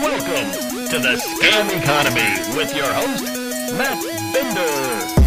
Welcome to the Scam Economy with your host, Matt Binder.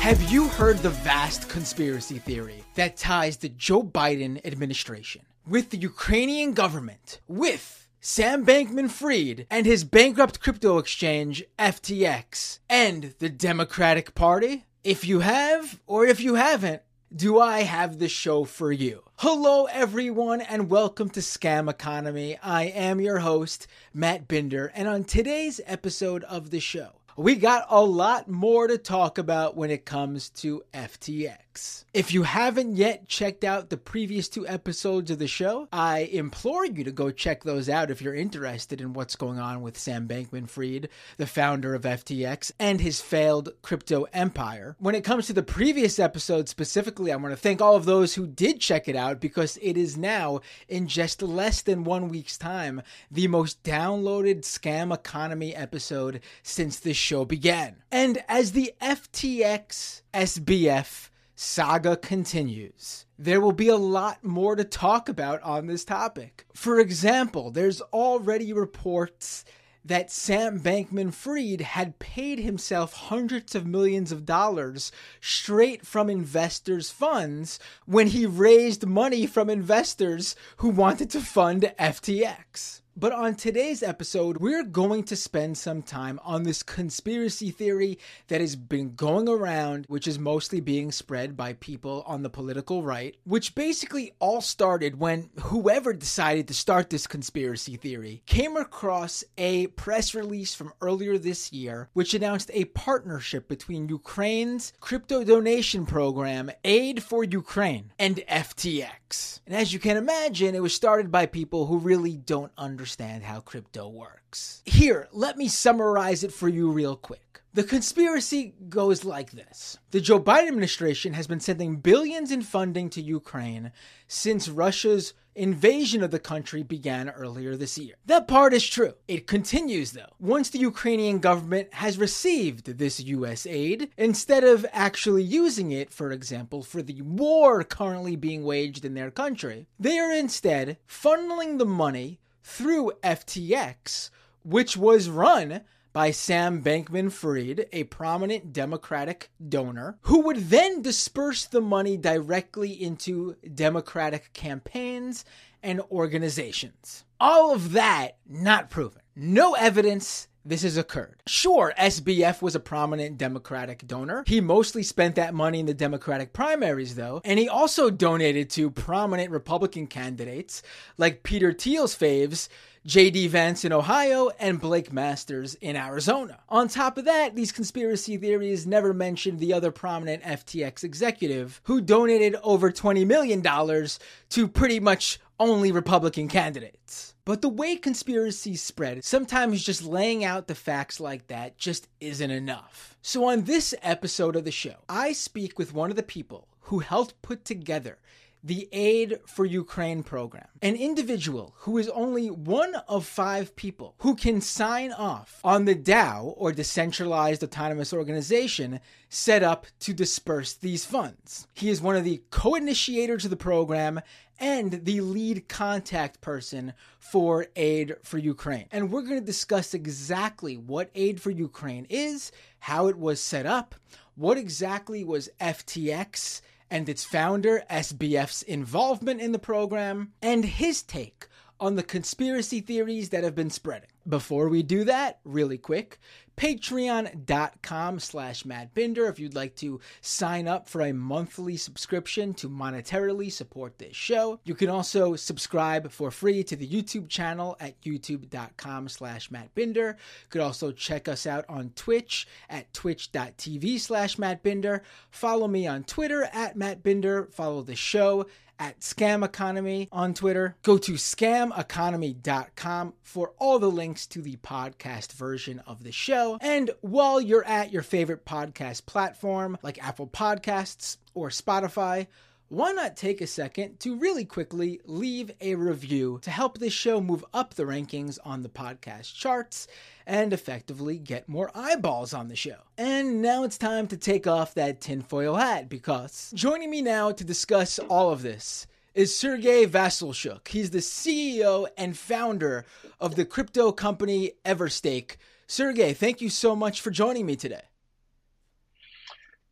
Have you heard the vast conspiracy theory that ties the Joe Biden administration with the Ukrainian government, with Sam Bankman Fried and his bankrupt crypto exchange, FTX, and the Democratic Party? If you have, or if you haven't, do I have the show for you? Hello, everyone, and welcome to Scam Economy. I am your host, Matt Binder, and on today's episode of the show, we got a lot more to talk about when it comes to FTX. If you haven't yet checked out the previous two episodes of the show, I implore you to go check those out if you're interested in what's going on with Sam Bankman Fried, the founder of FTX, and his failed crypto empire. When it comes to the previous episode specifically, I want to thank all of those who did check it out because it is now, in just less than one week's time, the most downloaded Scam Economy episode since this show began. And as the FTX SBF saga continues, there will be a lot more to talk about on this topic. For example, there's already reports that Sam Bankman Fried had paid himself hundreds of millions of dollars straight from investors' funds when he raised money from investors who wanted to fund FTX. But on today's episode, we're going to spend some time on this conspiracy theory that has been going around, which is mostly being spread by people on the political right, which basically all started when whoever decided to start this conspiracy theory came across a press release from earlier this year, which announced a partnership between Ukraine's crypto donation program, Aid for Ukraine, and FTX. And as you can imagine, it was started by people who really don't understand understand how crypto works. Here, let me summarize it for you real quick. The conspiracy goes like this The Joe Biden administration has been sending billions in funding to Ukraine since Russia's invasion of the country began earlier this year. That part is true. It continues though. Once the Ukrainian government has received this US aid, instead of actually using it, for example, for the war currently being waged in their country, they are instead funneling the money through FTX, which was run by Sam Bankman Fried, a prominent Democratic donor, who would then disperse the money directly into Democratic campaigns and organizations. All of that not proven. No evidence this has occurred. Sure, SBF was a prominent Democratic donor. He mostly spent that money in the Democratic primaries, though, and he also donated to prominent Republican candidates like Peter Thiel's faves, J.D. Vance in Ohio, and Blake Masters in Arizona. On top of that, these conspiracy theories never mentioned the other prominent FTX executive who donated over $20 million to pretty much only Republican candidates. But the way conspiracies spread, sometimes just laying out the facts like that just isn't enough. So, on this episode of the show, I speak with one of the people who helped put together the Aid for Ukraine program. An individual who is only one of five people who can sign off on the DAO or Decentralized Autonomous Organization set up to disperse these funds. He is one of the co initiators of the program and the lead contact person for Aid for Ukraine. And we're going to discuss exactly what Aid for Ukraine is, how it was set up, what exactly was FTX and its founder, SBF's involvement in the program, and his take on the conspiracy theories that have been spreading. Before we do that, really quick, patreon.com slash mattbinder if you'd like to sign up for a monthly subscription to monetarily support this show. You can also subscribe for free to the YouTube channel at youtube.com slash mattbinder. You could also check us out on Twitch at twitch.tv slash mattbinder. Follow me on Twitter at mattbinder. Follow the show at Scam Economy on Twitter. Go to scameconomy.com for all the links to the podcast version of the show. And while you're at your favorite podcast platform like Apple Podcasts or Spotify, why not take a second to really quickly leave a review to help this show move up the rankings on the podcast charts and effectively get more eyeballs on the show? And now it's time to take off that tinfoil hat because joining me now to discuss all of this is Sergey Vasylchuk. He's the CEO and founder of the crypto company Everstake. Sergey, thank you so much for joining me today.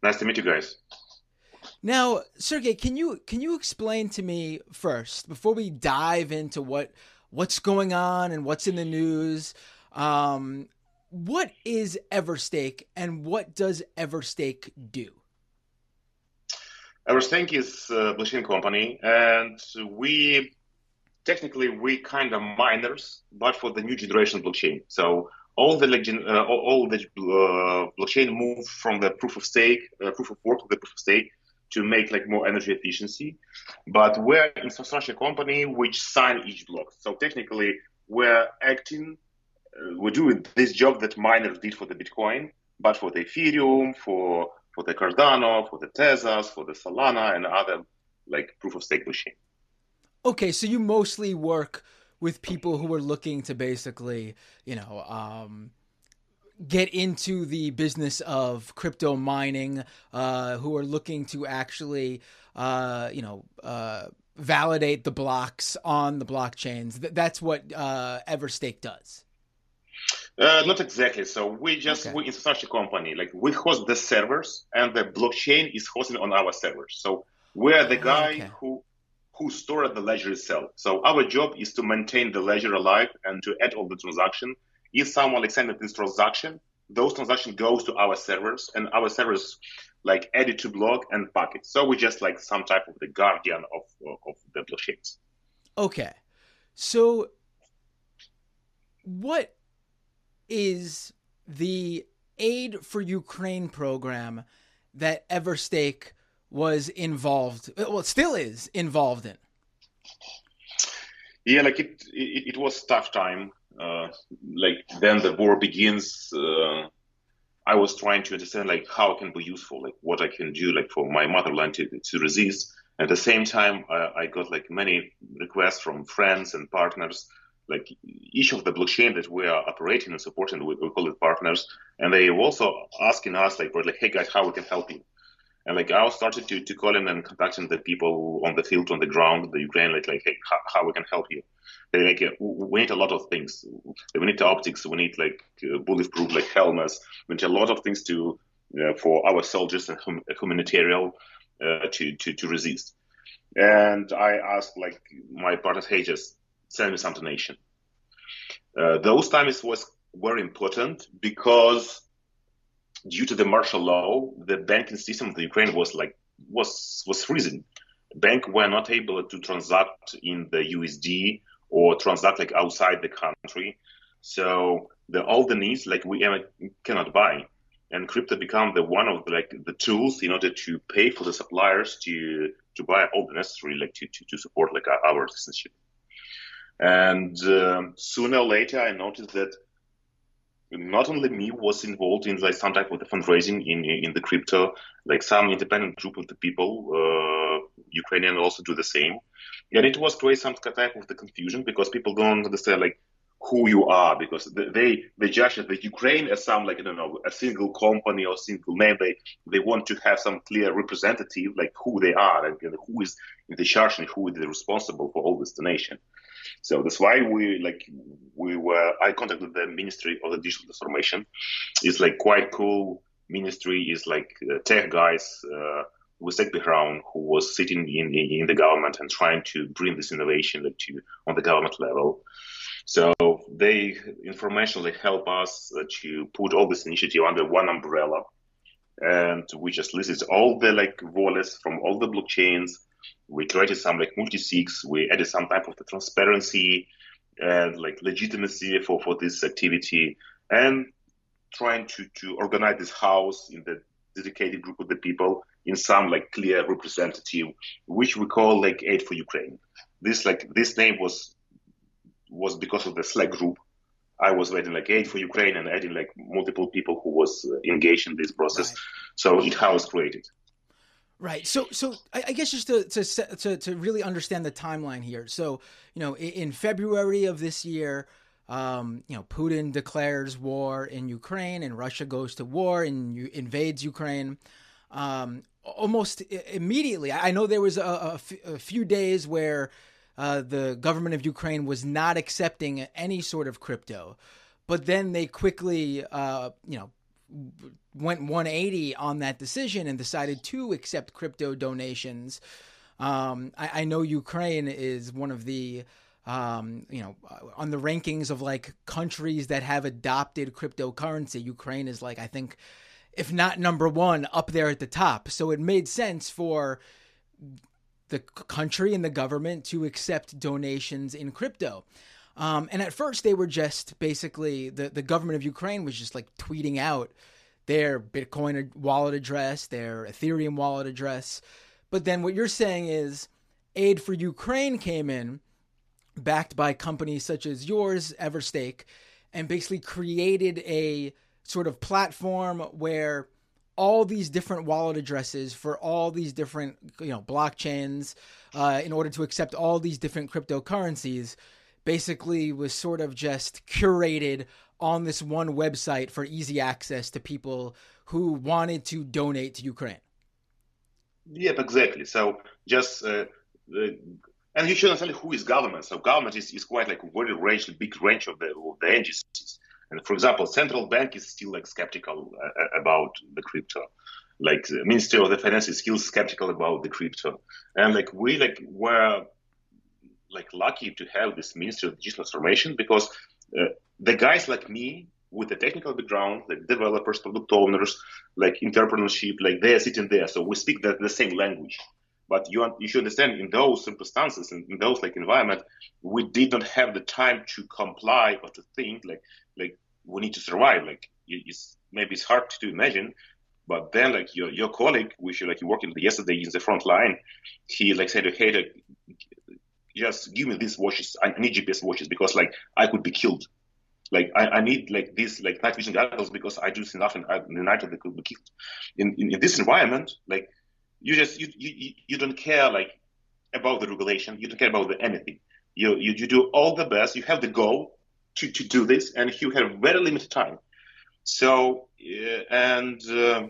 Nice to meet you guys. Now, Sergey, can you can you explain to me first before we dive into what what's going on and what's in the news? Um, what is Everstake and what does Everstake do? Everstake is a blockchain company, and we technically we kind of miners, but for the new generation blockchain. So all the uh, all the uh, blockchain move from the proof of stake, uh, proof of work to the proof of stake to make like more energy efficiency. But we're infrastructure company which sign each block. So technically, we're acting, uh, we're doing this job that miners did for the Bitcoin, but for the Ethereum, for for the Cardano, for the Tezos, for the Solana, and other like proof of stake machine. Okay, so you mostly work with people who are looking to basically, you know, um, get into the business of crypto mining, uh, who are looking to actually, uh, you know, uh, validate the blocks on the blockchains. That's what uh, Everstake does. Uh, not exactly. So we just okay. we in such a company like we host the servers and the blockchain is hosted on our servers. So we're the guy okay. who who store the ledger itself. So our job is to maintain the ledger alive and to add all the transaction. If someone like send this transaction, those transaction goes to our servers and our servers like add it to block and packet. So we're just like some type of the guardian of, of the blockchains. Okay. So what is the aid for Ukraine program that Everstake was involved well still is involved in yeah like it it, it was tough time uh, like then the war begins uh, i was trying to understand like how can be useful like what i can do like for my motherland to, to resist. At the same time I, got like many requests from friends and partners like each of the blockchain that we are operating and supporting we, we call it partners. And they were also asking us like, like hey guys how we can help you and like I started to, to call in and contacting the people on the field, on the ground, the Ukraine, like, like hey, how, how we can help you. They like, uh, we need a lot of things. We need optics. We need like uh, bulletproof, like helmets. We need a lot of things to uh, for our soldiers and hum- humanitarian uh, to, to to resist. And I asked like my partners, hey, just send me some donation. Uh, those times was very important because due to the martial law, the banking system of the Ukraine was like was was freezing. Bank were not able to transact in the USD or transact like outside the country. So the all the needs like we cannot buy, and crypto become the one of the, like the tools in order to pay for the suppliers to to buy all the necessary like to to, to support like our citizenship. And um, sooner or later, I noticed that not only me was involved in like some type of the fundraising in in the crypto, like some independent group of the people, uh, Ukrainian also do the same, and it was create some type of the confusion because people don't understand like who you are because they they judge the Ukraine as some like I don't know a single company or single name. They they want to have some clear representative like who they are and who is in the charge and who is responsible for all this donation. So that's why we like we were. I contacted the Ministry of the Digital Transformation. It's like quite cool ministry. Is like uh, tech guys uh, with tech background who was sitting in, in, in the government and trying to bring this innovation like to on the government level. So they informationally help us uh, to put all this initiative under one umbrella, and we just listed all the like wallets from all the blockchains we created some like multi-sigs. We added some type of the transparency and like legitimacy for, for this activity and trying to, to organize this house in the dedicated group of the people in some like clear representative, which we call like Aid for Ukraine. This like this name was was because of the Slack group. I was writing like Aid for Ukraine and adding like multiple people who was uh, engaged in this process. Right. So it how was created. Right. So, so I, I guess just to, to to to really understand the timeline here. So, you know, in, in February of this year, um, you know, Putin declares war in Ukraine, and Russia goes to war and invades Ukraine. Um, almost immediately, I know there was a, a, f- a few days where uh, the government of Ukraine was not accepting any sort of crypto, but then they quickly, uh, you know, went 180 on that decision and decided to accept crypto donations. Um, I, I, know Ukraine is one of the, um, you know, uh, on the rankings of like countries that have adopted cryptocurrency. Ukraine is like, I think, if not number one, up there at the top. So it made sense for the country and the government to accept donations in crypto. Um, and at first, they were just basically the, the government of Ukraine was just like tweeting out their Bitcoin wallet address, their Ethereum wallet address. But then what you're saying is aid for Ukraine came in, backed by companies such as yours, Everstake, and basically created a sort of platform where all these different wallet addresses for all these different you know blockchains uh, in order to accept all these different cryptocurrencies basically was sort of just curated on this one website for easy access to people who wanted to donate to Ukraine. Yep, exactly. So just uh, uh, and you should understand who is government. So government is, is quite like a very range, big range of the of the entities. And for example, central bank is still like skeptical uh, about the crypto. Like the Ministry of the Finance is still skeptical about the crypto. And like we like were like lucky to have this Ministry of Digital Transformation because uh, the guys like me with a technical background, like developers, product owners, like entrepreneurship, like they're sitting there. So we speak the, the same language. But you, you should understand in those circumstances, in, in those like environment, we did not have the time to comply or to think like like we need to survive. Like it's maybe it's hard to imagine, but then like your your colleague, which like you working yesterday in the front line, he like said, hey, like, just give me these watches. I need GPS watches because like I could be killed. Like I, I need like these like night vision goggles because I do see nothing in the night they could be killed. In, in, in this environment, like you just you, you you don't care like about the regulation. You don't care about the, anything. You, you you do all the best. You have the goal to, to do this, and you have very limited time. So, uh, and uh,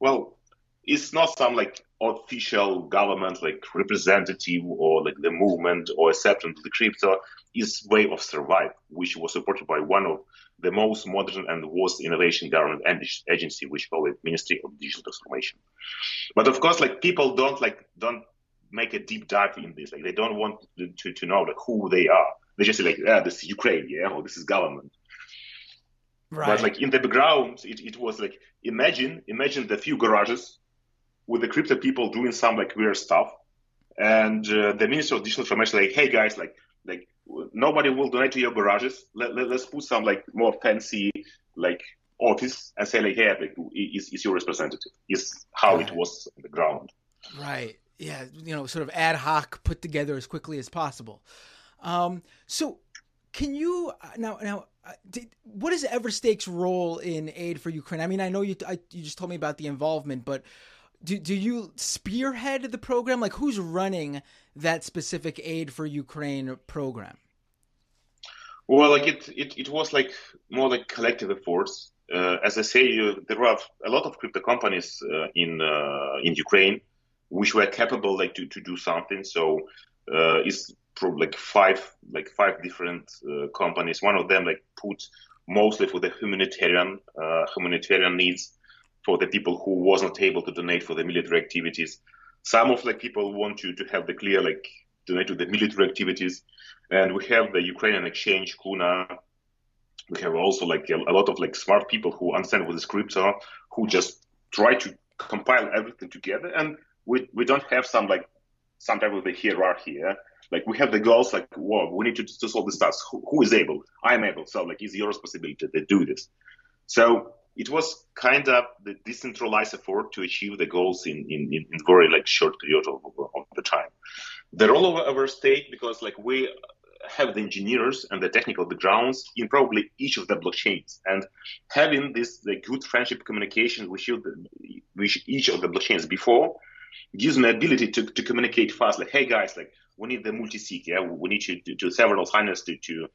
well, it's not some like official government like representative or like the movement or acceptance of the crypto is way of survive, which was supported by one of the most modern and worst innovation government agency, which call it Ministry of Digital Transformation. But of course, like people don't like don't make a deep dive in this. Like they don't want to, to know like who they are. They just say like, yeah, this is Ukraine, yeah, or this is government. Right. But like in the background, it, it was like imagine imagine the few garages with the crypto people doing some like weird stuff, and uh, the Minister of Digital Transformation like, hey guys, like like nobody will donate to your garages. Let, let, us put some like more fancy like office and say like, hey, like, is, is your representative? Is how right. it was on the ground. Right. Yeah. You know, sort of ad hoc, put together as quickly as possible. Um, so, can you uh, now now? Uh, did, what is Everstake's role in aid for Ukraine? I mean, I know you I, you just told me about the involvement, but do do you spearhead the program? Like, who's running that specific aid for Ukraine program? Well, like it, it, it was like more like collective efforts. Uh, as I say, uh, there are a lot of crypto companies uh, in uh, in Ukraine which were capable like to, to do something. So uh, it's like five like five different uh, companies. One of them like put mostly for the humanitarian uh, humanitarian needs for the people who was not able to donate for the military activities. Some of like people want you to have the clear like donate to the military activities, and we have the Ukrainian exchange Kuna. We have also like a, a lot of like smart people who understand what the scripts are, who just try to compile everything together, and we we don't have some like some type of the hierarchy. Yeah? like we have the goals like whoa we need to, to solve this task who, who is able i'm able so like it's your responsibility to do this so it was kind of the decentralized effort to achieve the goals in, in, in very like short period of, of the time the role of Everstake because like we have the engineers and the technical backgrounds in probably each of the blockchains. And having this like, good friendship communication with, with each of the blockchains before gives me ability to, to communicate fast. Like, hey guys, like we need the multi-sig, yeah, we need to, to, to several finance to to,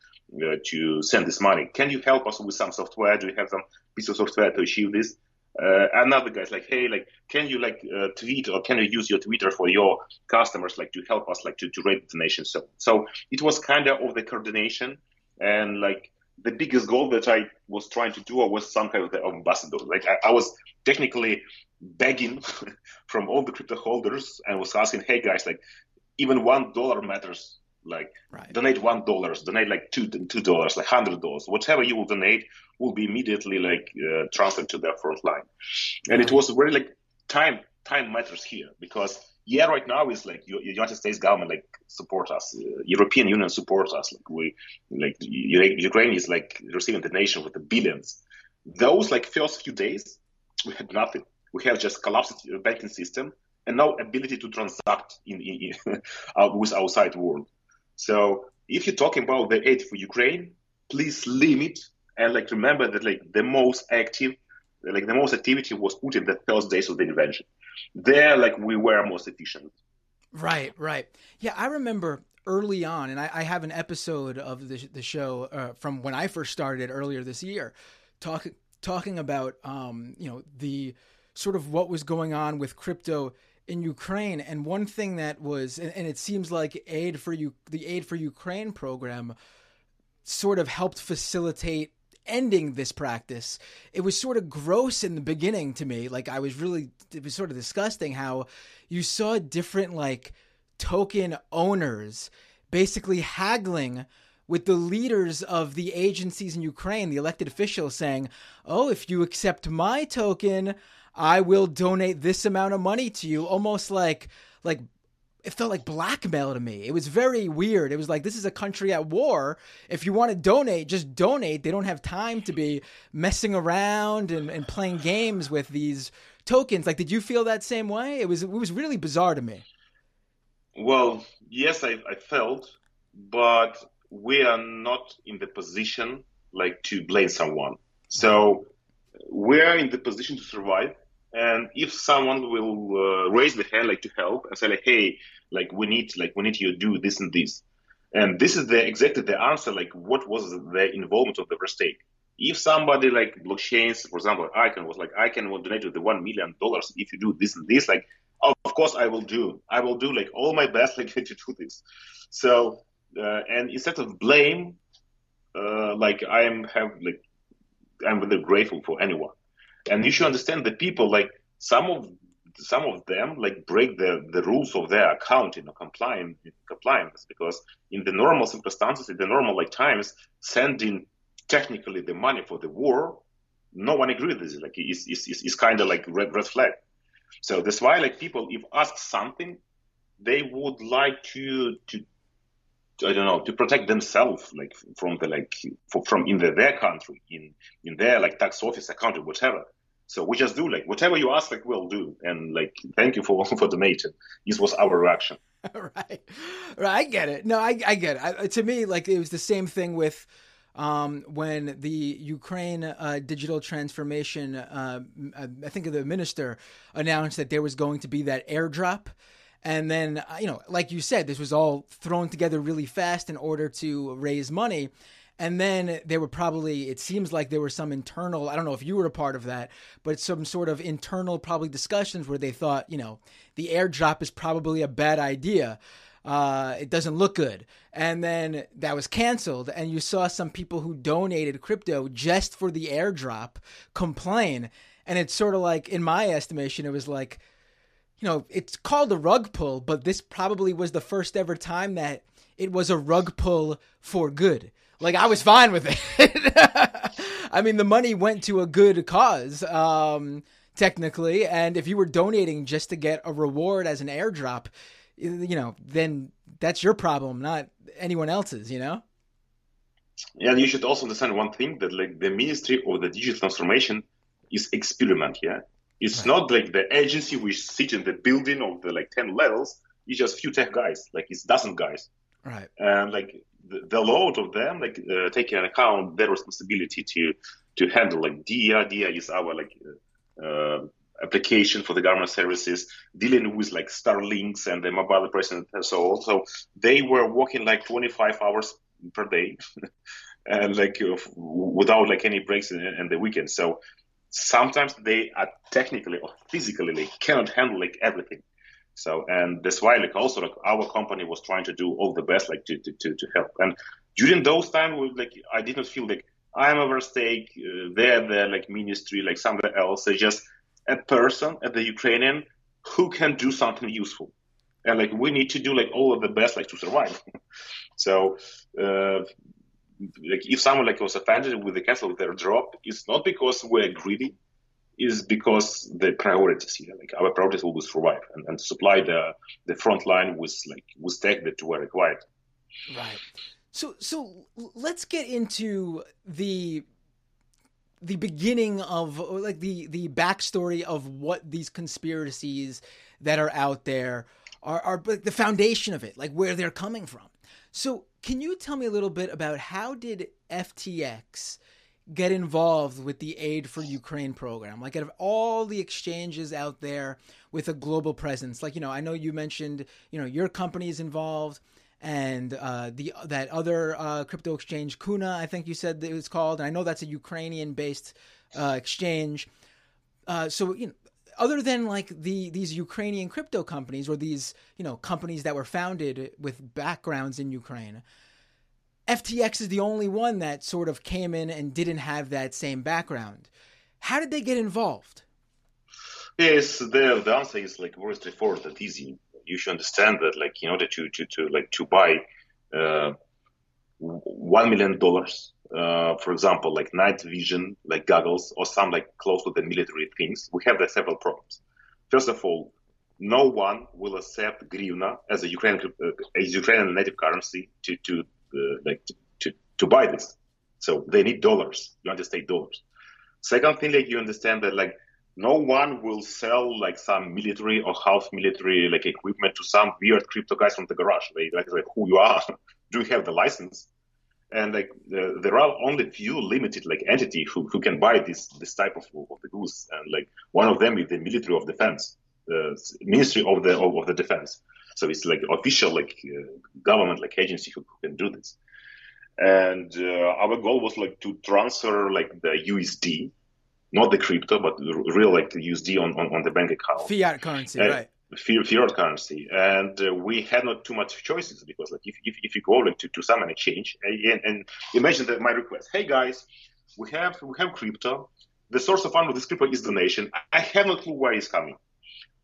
uh, to send this money. Can you help us with some software? Do you have some piece of software to achieve this? Uh, another guy's like, hey, like, can you like uh, tweet or can you use your Twitter for your customers, like, to help us, like, to to raise donations? So, so it was kind of of the coordination and like the biggest goal that I was trying to do was some kind of the ambassador. Like, I, I was technically begging from all the crypto holders and was asking, hey guys, like, even one dollar matters like right. donate one dollars, donate like two two dollars, like hundred dollars, whatever you will donate will be immediately like uh, transferred to their front line. And right. it was really like time time matters here because yeah, right now is like United States government like support us, uh, European Union support us. Like we like Ukraine is like receiving the nation with the billions. Those like first few days we had nothing. We have just collapsed the banking system and no ability to transact in, in, in with outside world. So if you're talking about the aid for Ukraine, please limit and like remember that like the most active, like the most activity was put in the first days of the invasion. There, like we were most efficient. Right, right. Yeah, I remember early on, and I, I have an episode of the the show uh, from when I first started earlier this year, talking talking about um, you know the sort of what was going on with crypto in Ukraine. And one thing that was, and, it seems like aid for you, the aid for Ukraine program, sort of helped facilitate ending this practice. It was sort of gross in the beginning to me. Like I was really, it was sort of disgusting how you saw different like token owners basically haggling with the leaders of the agencies in Ukraine, the elected officials saying, "Oh, if you accept my token, I will donate this amount of money to you, almost like like it felt like blackmail to me. It was very weird. It was like this is a country at war. If you want to donate, just donate. They don't have time to be messing around and, and playing games with these tokens. Like, did you feel that same way? It was it was really bizarre to me. Well, yes, I, I felt, but we are not in the position like to blame someone. So we are in the position to survive and if someone will uh, raise the hand like to help and say like hey like we need like we need you to do this and this. And this is the exactly the answer like what was the involvement of the state if somebody like blockchains for example icon was like i can donate to the one million dollars if you do this and this like of course i will do. I will do like all my best like to do this. So uh, and instead of blame uh, like i am have like i'm really grateful for anyone and you should understand the people like some of some of them like break the, the rules of their account, you know, compliance compliance because in the normal circumstances, in the normal like times, sending technically the money for the war, no one agrees with it. Like it's, it's, it's, kind of like red red flag. So that's why like people if ask something, they would like to to I don't know to protect themselves like from the like for, from in the, their country in in their like tax office account or whatever. So we just do like whatever you ask, like we'll do, and like thank you for for donating. This was our reaction. right, right. I get it. No, I I get it. I, to me, like it was the same thing with. Um, when the Ukraine uh, digital transformation, uh, I think the minister announced that there was going to be that airdrop. And then, uh, you know, like you said, this was all thrown together really fast in order to raise money. And then there were probably, it seems like there were some internal, I don't know if you were a part of that, but some sort of internal probably discussions where they thought, you know, the airdrop is probably a bad idea. Uh, it doesn't look good. And then that was canceled. And you saw some people who donated crypto just for the airdrop complain. And it's sort of like, in my estimation, it was like, you know, it's called a rug pull, but this probably was the first ever time that it was a rug pull for good. Like I was fine with it. I mean, the money went to a good cause, um, technically, and if you were donating just to get a reward as an airdrop, you know, then that's your problem, not anyone else's. You know. Yeah, you should also understand one thing that like the Ministry of the Digital Transformation is experiment. Yeah, it's right. not like the agency which sits in the building of the like ten levels. It's just few tech guys, like it's dozen guys. Right. And like the, load of them, like uh, taking account their responsibility to to handle like Diia. Diia is our like uh, application for the government services, dealing with like Starlinks and the mobile operation and so on. So they were working like 25 hours per day, and like uh, without like any breaks in, in the weekend. So sometimes they are technically or physically like cannot handle like everything. So and that's why like also like our company was trying to do all the best like to to to, to help. And during those times, like I did not feel like I'm Everstake. Uh, they're the like ministry, like somewhere else. They just a person at the Ukrainian who can do something useful. And like we need to do like all of the best like to survive. so uh, like if someone like was offended with the cancel their drop, it's not because we're greedy, is because the priorities here. Like our priorities will be survive and, and supply the the front line with like with tech that were required. Right. So so let's get into the the beginning of like the the backstory of what these conspiracies that are out there are are like the foundation of it, like where they're coming from. So, can you tell me a little bit about how did FTX get involved with the Aid for Ukraine program? Like, out of all the exchanges out there with a global presence, like you know, I know you mentioned you know your company is involved and uh, the that other uh, crypto exchange Kuna, I think you said it was called. And I know that's a Ukrainian-based uh, exchange. Uh, so you know, other than like the these Ukrainian crypto companies or these you know companies that were founded with backgrounds in Ukraine, FTX is the only one that sort of came in and didn't have that same background. How did they get involved? Yes, the, the answer is like very straightforward and easy you should understand that like in order to to, to like to buy uh, one million dollars uh, for example like night vision like goggles or some like close to the military things we have the several problems first of all no one will accept hryvnia as a Ukrainian uh, as Ukrainian native currency to to like to, to, buy this so they need dollars United States dollars second thing like you understand that like no one will sell like some military or half military like equipment to some weird crypto guys from the garage. They like, like who you are? Do you have the license? And like uh, there are only few limited like entity who, who can buy this this type of, of the goods. And like one of them is the military of Defense, uh, Ministry of the of, of, the Defense. So it's like official like uh, government like agency who, who, can do this. And uh, our goal was like to transfer like the USD not the crypto, but real like the USD on, on, on the bank account. Fiat currency, right? Fiat currency, and uh, we had not too much choices because like if, if, if you go like to, to some exchange and, and imagine that my request, hey guys, we have we have crypto. The source of fund of this crypto is donation. I have no clue where it's coming.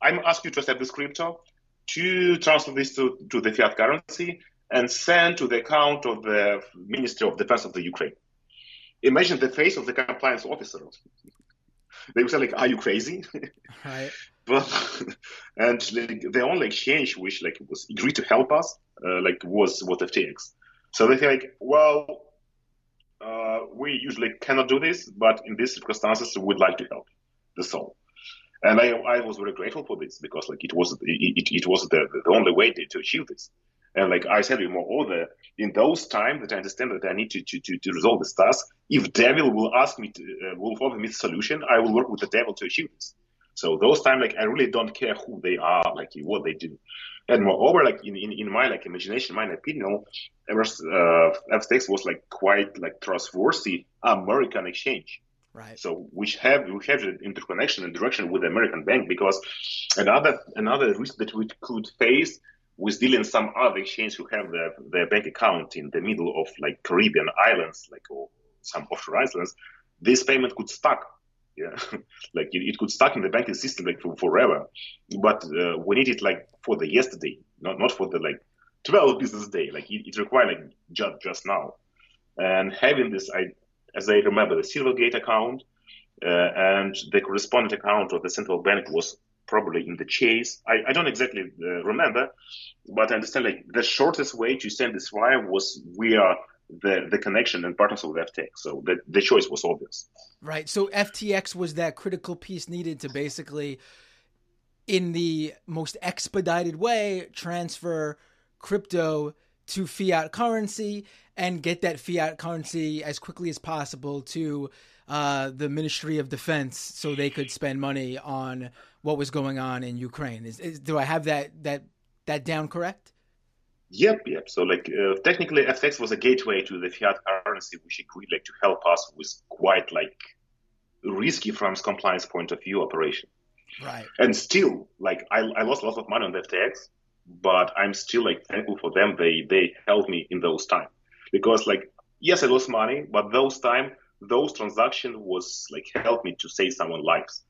I'm asking you to accept this crypto to transfer this to, to the fiat currency and send to the account of the Ministry of Defense of the Ukraine. Imagine the face of the compliance officer they would say like, "Are you crazy?" Right. but and like, the only exchange which like was agreed to help us uh, like was was FTX. So they like, well, uh, we usually cannot do this, but in these circumstances, we'd like to help. That's all. And I, I was very grateful for this because like it was it, it, was the, the only way to, to achieve this. And like I said, moreover, in those times that I understand that I need to, to, to, to resolve this task, if devil will ask me to, uh, will offer me the solution, I will work with the devil to achieve this. So those times, like, I really don't care who they are, like, what they do. And moreover, like, in, in, in my, like, imagination, my opinion, uh, FTX was, like, quite, like, trustworthy American exchange. Right. So which have we have an interconnection and direction with the American bank because another another risk that we could face with dealing some other exchange who have their, their bank account in the middle of like Caribbean islands, like or some offshore islands, this payment could stuck. Yeah, like it, it, could stuck in the banking system like for, forever. But uh, we need it like for the yesterday, not not for the like 12 business day. Like it, it required like just just now. And having this, I as I remember, the Silvergate account uh, and the correspondent account of the central bank was probably in the chase. I, I don't exactly uh, remember, but I understand like the shortest way to send this wire was via the, the connection and partners with FTX. So the, the choice was obvious. Right. So FTX was that critical piece needed to basically, in the most expedited way, transfer crypto to fiat currency and get that fiat currency as quickly as possible to uh, the Ministry of Defense so they could spend money on what was going on in Ukraine. Is, is do I have that that that down correct? Yep, yep. So like uh, technically, FTX was a gateway to the fiat currency, which agreed like to help us with quite like risky from compliance point of view operation. Right. And still, like I, I lost a lot of money on the FTX, but I'm still like thankful for them. They they helped me in those times because like yes, I lost money, but those time those transaction was like helped me to save someone lives,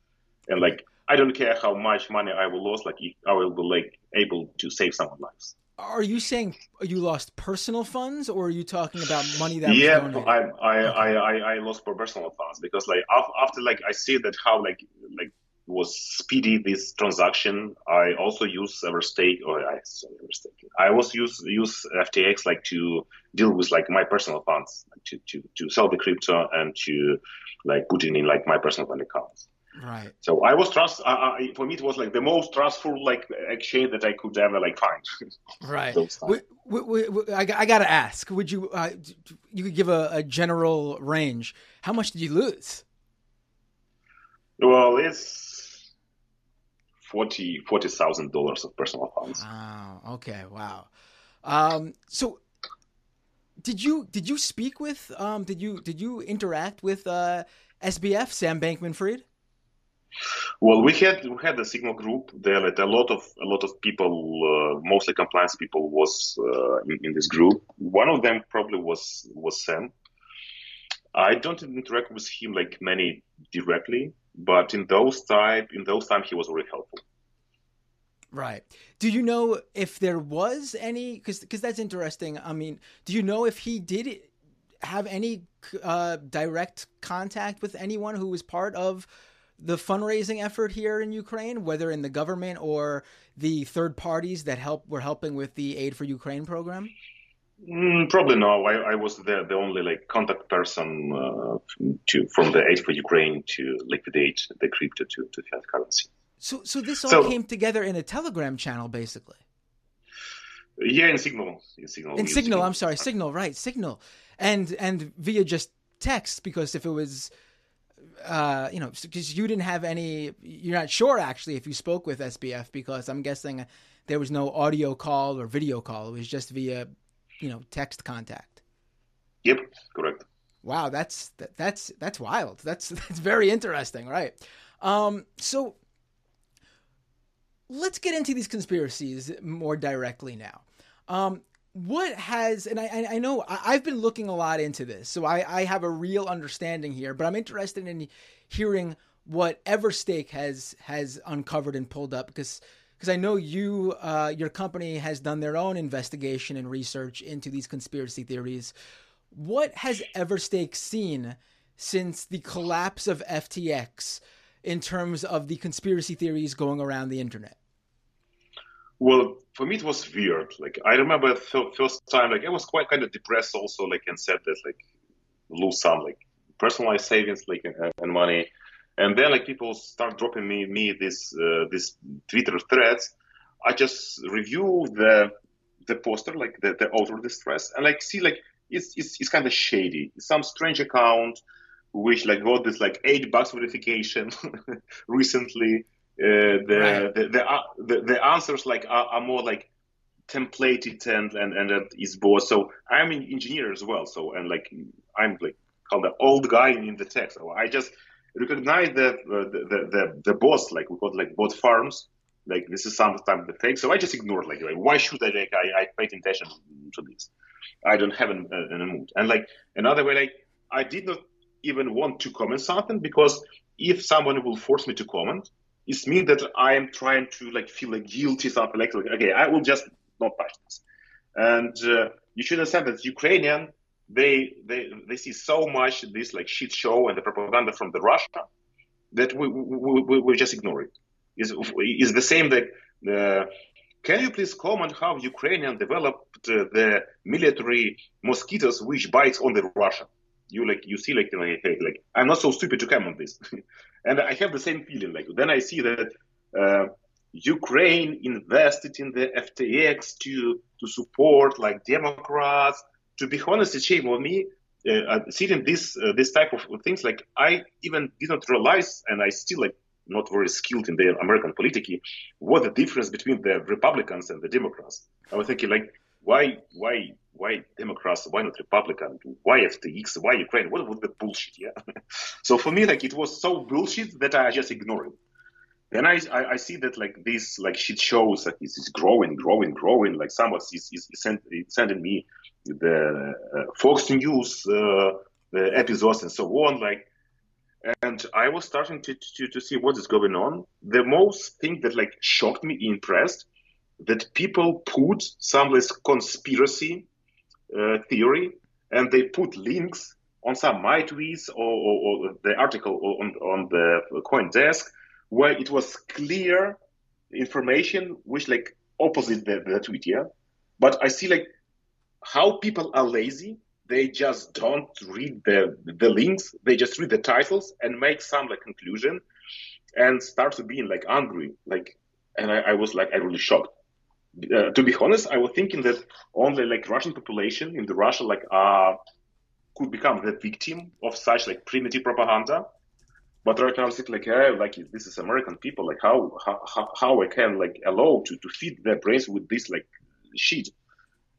and like I don't care how much money I will lose, like I will be like able to save someone lives. Are you saying you lost personal funds, or are you talking about money that? Yeah, was I, I, okay. I, I, I lost personal funds because like after like I see that how like like was speedy this transaction. I also use Everstake or I sorry, Everstake. I also use use FTX like to deal with like my personal funds to to to sell the crypto and to like put it in like my personal fund accounts. Right. So I was trust. Uh, for me, it was like the most trustful like exchange that I could ever like find. right. we, we, we, I, I got to ask. Would you uh, you could give a, a, general range? How much did you lose? Well, it's forty forty thousand dollars of personal funds. Wow. Okay. Wow. Um, so did you did you speak with um did you did you interact with uh SBF Sam Bankman Fried? Well, we had we had a Signal group. There, like a lot of a lot of people, uh, mostly compliance people, was uh, in, in, this group. One of them probably was was Sam. I don't interact with him like many directly, but in those time in those time he was very helpful. Right. Do you know if there was any? Because because that's interesting. I mean, do you know if he did have any uh, direct contact with anyone who was part of the fundraising effort here in Ukraine, whether in the government or the third parties that help were helping with the Aid for Ukraine program? Mm, probably no. I, I, was the, the only like contact person uh, to from the Aid for Ukraine to liquidate the crypto to, to fiat currency. So, so this all so, came together in a Telegram channel, basically. Yeah, in Signal. In Signal. In Signal, Signal, I'm sorry, Signal, right? Signal, and and via just text because if it was uh, you know, because you didn't have any, you're not sure actually if you spoke with SBF because I'm guessing there was no audio call or video call. It was just via, you know, text contact. Yep, correct. Wow, that's that, that's that's wild. That's that's very interesting, right? Um, so let's get into these conspiracies more directly now. Um, what has and I I know I've been looking a lot into this, so I I have a real understanding here, but I'm interested in hearing what Everstake has has uncovered and pulled up because because I know you uh, your company has done their own investigation and research into these conspiracy theories. What has Everstake seen since the collapse of FTX in terms of the conspiracy theories going around the internet? Well, for me it was weird. Like I remember the first time, like I was quite kind of depressed also, like and said that like lose some like personalized savings, like and, and money, and then like people start dropping me me this uh, this Twitter threads. I just review the the poster, like the, the author distress, and like see like it's it's, it's kind of shady. It's some strange account which like got this like eight bucks verification recently uh, the, right. the, the, uh, the, the answers like are, are, more like templated and and and that is both. So I'm an engineer as well. So and like I'm like called the old guy in the tech. So I just recognize uh, the, the, the the boss like we call like bot farms. Like this is sometimes the fake. So I just ignored like, like why should I like I, I pay attention to this? I don't have an, an mood. And like another way, like I did not even want to comment something because if someone will force me to comment, it means that I am trying to like feel like guilty, something like, like okay, I will just not touch this. And uh, you should understand that Ukrainian, they they they see so much this like shit show and the propaganda from the Russia that we we, we, we just ignore it. Is is the same that uh, can you please comment how Ukrainian developed uh, the military mosquitoes which bites on the Russia? You like you see like like, like I'm not so stupid to comment on this. And I have the same feeling. Like then I see that uh, Ukraine invested in the FTX to to support like Democrats. To be honest, it's shame on me uh, seeing this uh, this type of things. Like I even did not realize, and I still like not very skilled in the American politics, what the difference between the Republicans and the Democrats. I was thinking like, why why why Democrats? Why not Republican? Why FTX? Why Ukraine? What was the bullshit? Yeah. so for me, like it was so bullshit that I just ignored it. Then I, I, I see that like this like shit shows that it's, growing, growing, growing. Like someone is, is, sending me the uh, Fox News uh, episodes and so on. Like, and I was starting to, to to see what is going on. The most thing that like shocked me, impressed, that people put some less conspiracy uh, theory and they put links on some my tweets or, or, or the article on, on the CoinDesk where it was clear information which like opposite the, the tweet, yeah. But I see like how people are lazy. They just don't read the the links. They just read the titles and make some like conclusion, and start to being like angry. Like, and I, I was like, I really shocked. Uh, to be honest, I was thinking that only like Russian population in the Russia like uh could become the victim of such like primitive propaganda but right now, I think like, yeah, like this is American people. Like how how how I can like allow to to feed their brains with this like shit,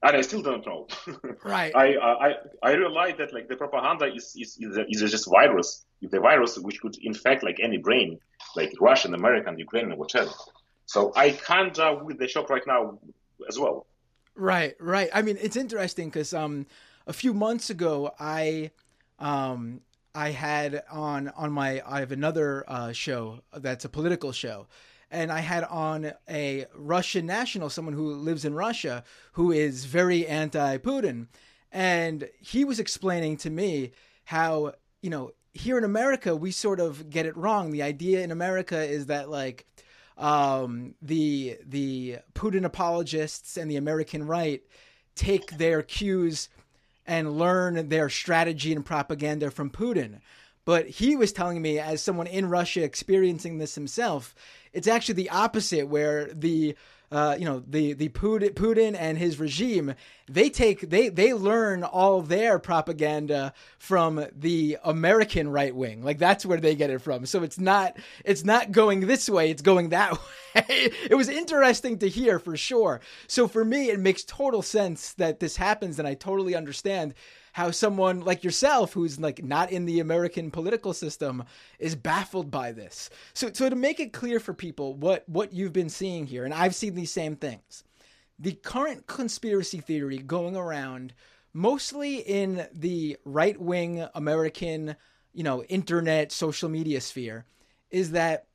and I still don't know. Right. I I I realize that like the propaganda is is is, a, is just virus. It's a virus which could infect like any brain, like Russian, American, Ukrainian, whatever. So I can't uh, with the shock right now as well. Right, right. I mean, it's interesting because um, a few months ago, I um, I had on on my I have another uh, show that's a political show, and I had on a Russian national, someone who lives in Russia, who is very anti-Putin, and he was explaining to me how you know here in America we sort of get it wrong. The idea in America is that like um, the the Putin apologists and the American right take their cues and learn their strategy and propaganda from Putin. But he was telling me, as someone in Russia experiencing this himself, it's actually the opposite, where the uh, you know the the Putin, Putin and his regime they take they they learn all their propaganda from the American right wing. Like that's where they get it from. So it's not it's not going this way it's going that way. It was interesting to hear for sure. So for me it makes total sense that this happens and I totally understand how someone like yourself who's like not in the American political system is baffled by this. So so to make it clear for people what what you've been seeing here and I've seen these same things. The current conspiracy theory going around mostly in the right-wing American, you know, internet social media sphere is that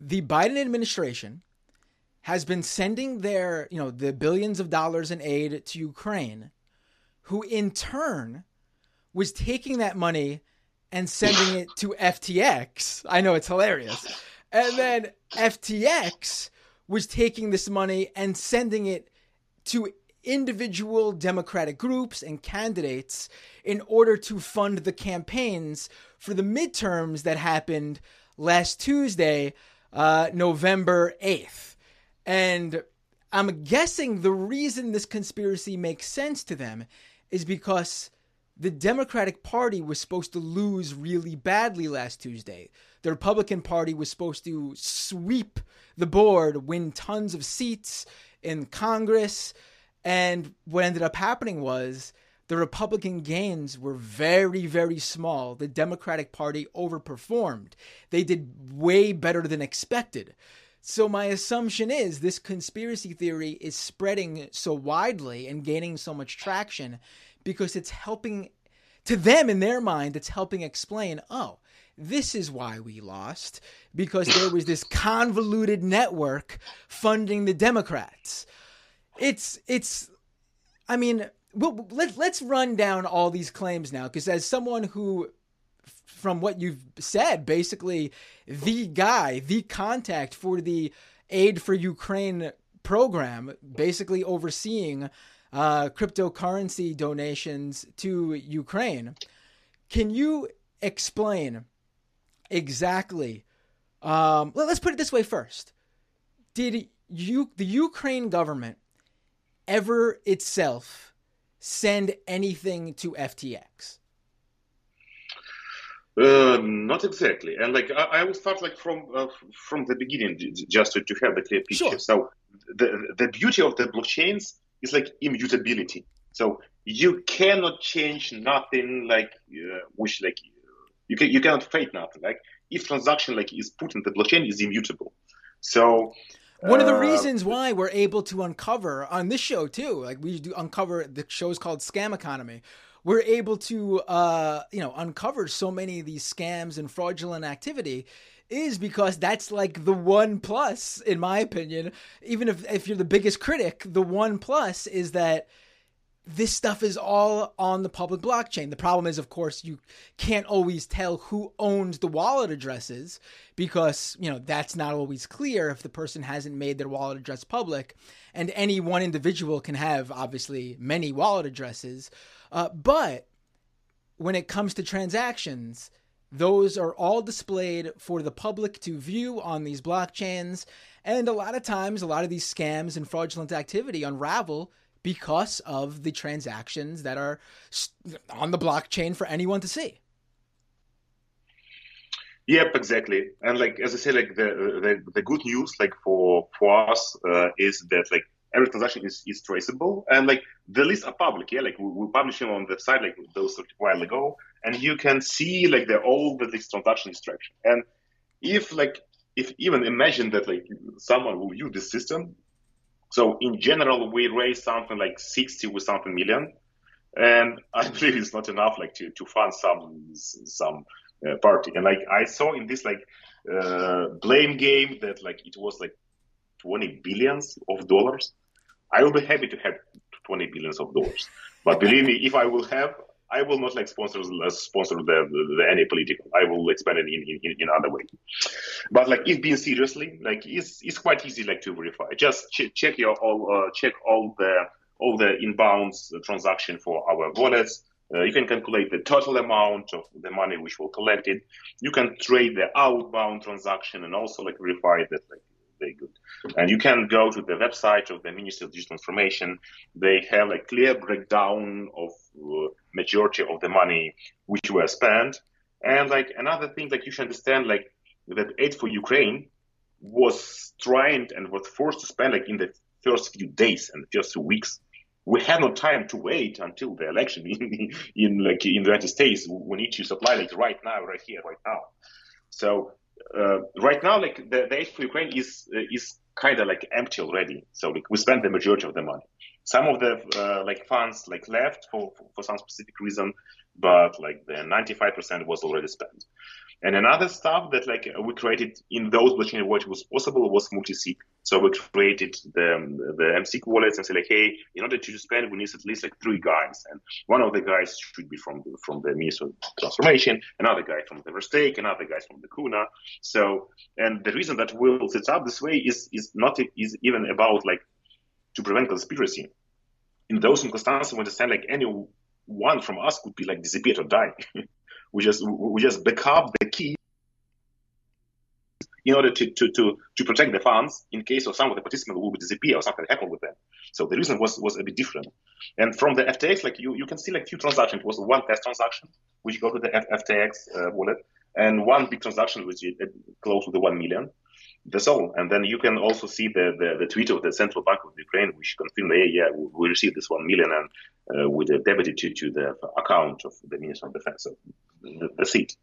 the Biden administration has been sending their, you know, the billions of dollars in aid to Ukraine who in turn was taking that money and sending it to FTX. I know it's hilarious. And then FTX was taking this money and sending it to individual Democratic groups and candidates in order to fund the campaigns for the midterms that happened last Tuesday, uh, November 8th. And I'm guessing the reason this conspiracy makes sense to them is because the Democratic Party was supposed to lose really badly last Tuesday. The Republican Party was supposed to sweep the board, win tons of seats in Congress. And what ended up happening was the Republican gains were very, very small. The Democratic Party overperformed. They did way better than expected. So, my assumption is this conspiracy theory is spreading so widely and gaining so much traction because it's helping to them in their mind, it's helping explain, oh, this is why we lost because there was this convoluted network funding the Democrats. It's, it's, I mean, well, let, let's run down all these claims now because as someone who from what you've said, basically the guy, the contact for the aid for Ukraine program, basically overseeing uh, cryptocurrency donations to Ukraine. Can you explain exactly? Um, well, let's put it this way first. did you the Ukraine government ever itself send anything to FTX? Uh, not exactly, and like I, I will start like from uh, from the beginning, just to, to have the clear picture. Sure. So the the beauty of the blockchains is like immutability. So you cannot change nothing like uh, which like you can you cannot fake nothing. Like if transaction like is put in the blockchain is immutable. So one of the uh, reasons why we're able to uncover on this show too, like we do uncover the show's called Scam Economy. We're able to, uh, you know, uncover so many of these scams and fraudulent activity is because that's like the one plus, in my opinion. Even if if you're the biggest critic, the one plus is that this stuff is all on the public blockchain. The problem is, of course, you can't always tell who owns the wallet addresses because, you know, that's not always clear if the person hasn't made their wallet address public. And any one individual can have, obviously, many wallet addresses. Uh, but when it comes to transactions, those are all displayed for the public to view on these blockchains. And a lot of times, a lot of these scams and fraudulent activity unravel because of the transactions that are on the blockchain for anyone to see. Yep, exactly. And like as I say, like the the, the good news, like for for us, uh, is that like every transaction is, is traceable and like the lists are public. Yeah, like we, we publish them on the site like those a while ago, and you can see like the all the this transaction instruction. And if like if even imagine that like someone will use this system so in general, we raise something like 60 with something million. And I believe it's not enough like to, to fund some, some uh, party. And like I saw in this like uh, blame game that like it was like 20 billions of dollars. I will be happy to have 20 billions of dollars. But believe me, if I will have, I will not like sponsor uh, sponsor the, the, the, any political. I will expand it in, in, in other way. But like if being seriously, like it's it's quite easy like to verify. Just ch- check your all uh, check all the all the inbounds transaction for our wallets. Uh, you can calculate the total amount of the money which will collect it. You can trade the outbound transaction and also like verify that like very good. And you can go to the website of the Ministry of Digital Transformation. They have a clear breakdown of uh, majority of the money which were spent. And like another thing, like you should understand, like that aid for Ukraine was trying and was forced to spend like in the first few days and first few weeks. We had no time to wait until the election in, in like in the United States. We need to supply like right now, right here, right now. So uh, right now, like the, the aid for Ukraine is uh, is kind of like empty already. So like we spent the majority of the money. Some of the uh, like funds like left for, for, for some specific reason, but like the 95% was already spent. And another stuff that like we created in those blockchain what was possible was multi-sig. So we created the the MSIG wallets and say like, hey, in order to spend, we need at least like three guys, and one of the guys should be from the, from the of Transformation, another guy from the Everstake, another guy from the Kuna. So, and the reason that we'll set up this way is is not is even about like to prevent conspiracy. In those circumstances, we understand like any one from us could be like disappeared or die. we just we just back up the key in order to, to, to, to protect the funds in case of some of the participants will disappear or something happen with them. So the reason was, was a bit different. And from the FTX, like you, you can see like few transactions. It was one test transaction, which go to the FTX uh, wallet, and one big transaction, which is uh, close to the 1 million. That's all. And then you can also see the, the, the tweet of the Central Bank of Ukraine, which confirmed, hey, yeah, we received this 1 million and uh, with a debited to, to the account of the Minister of Defense. So that's it.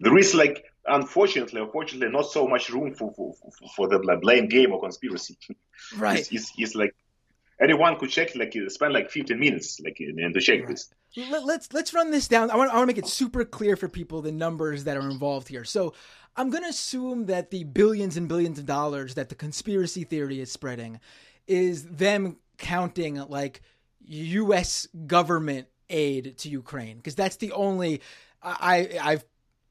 There is like, unfortunately, unfortunately, not so much room for, for, for the blame game or conspiracy. Right. It's, it's, it's like anyone could check, like spend like 15 minutes, like in, in the check this. Let, let's let's run this down. I want I want to make it super clear for people the numbers that are involved here. So I'm going to assume that the billions and billions of dollars that the conspiracy theory is spreading is them counting like U.S. government aid to Ukraine because that's the only I I've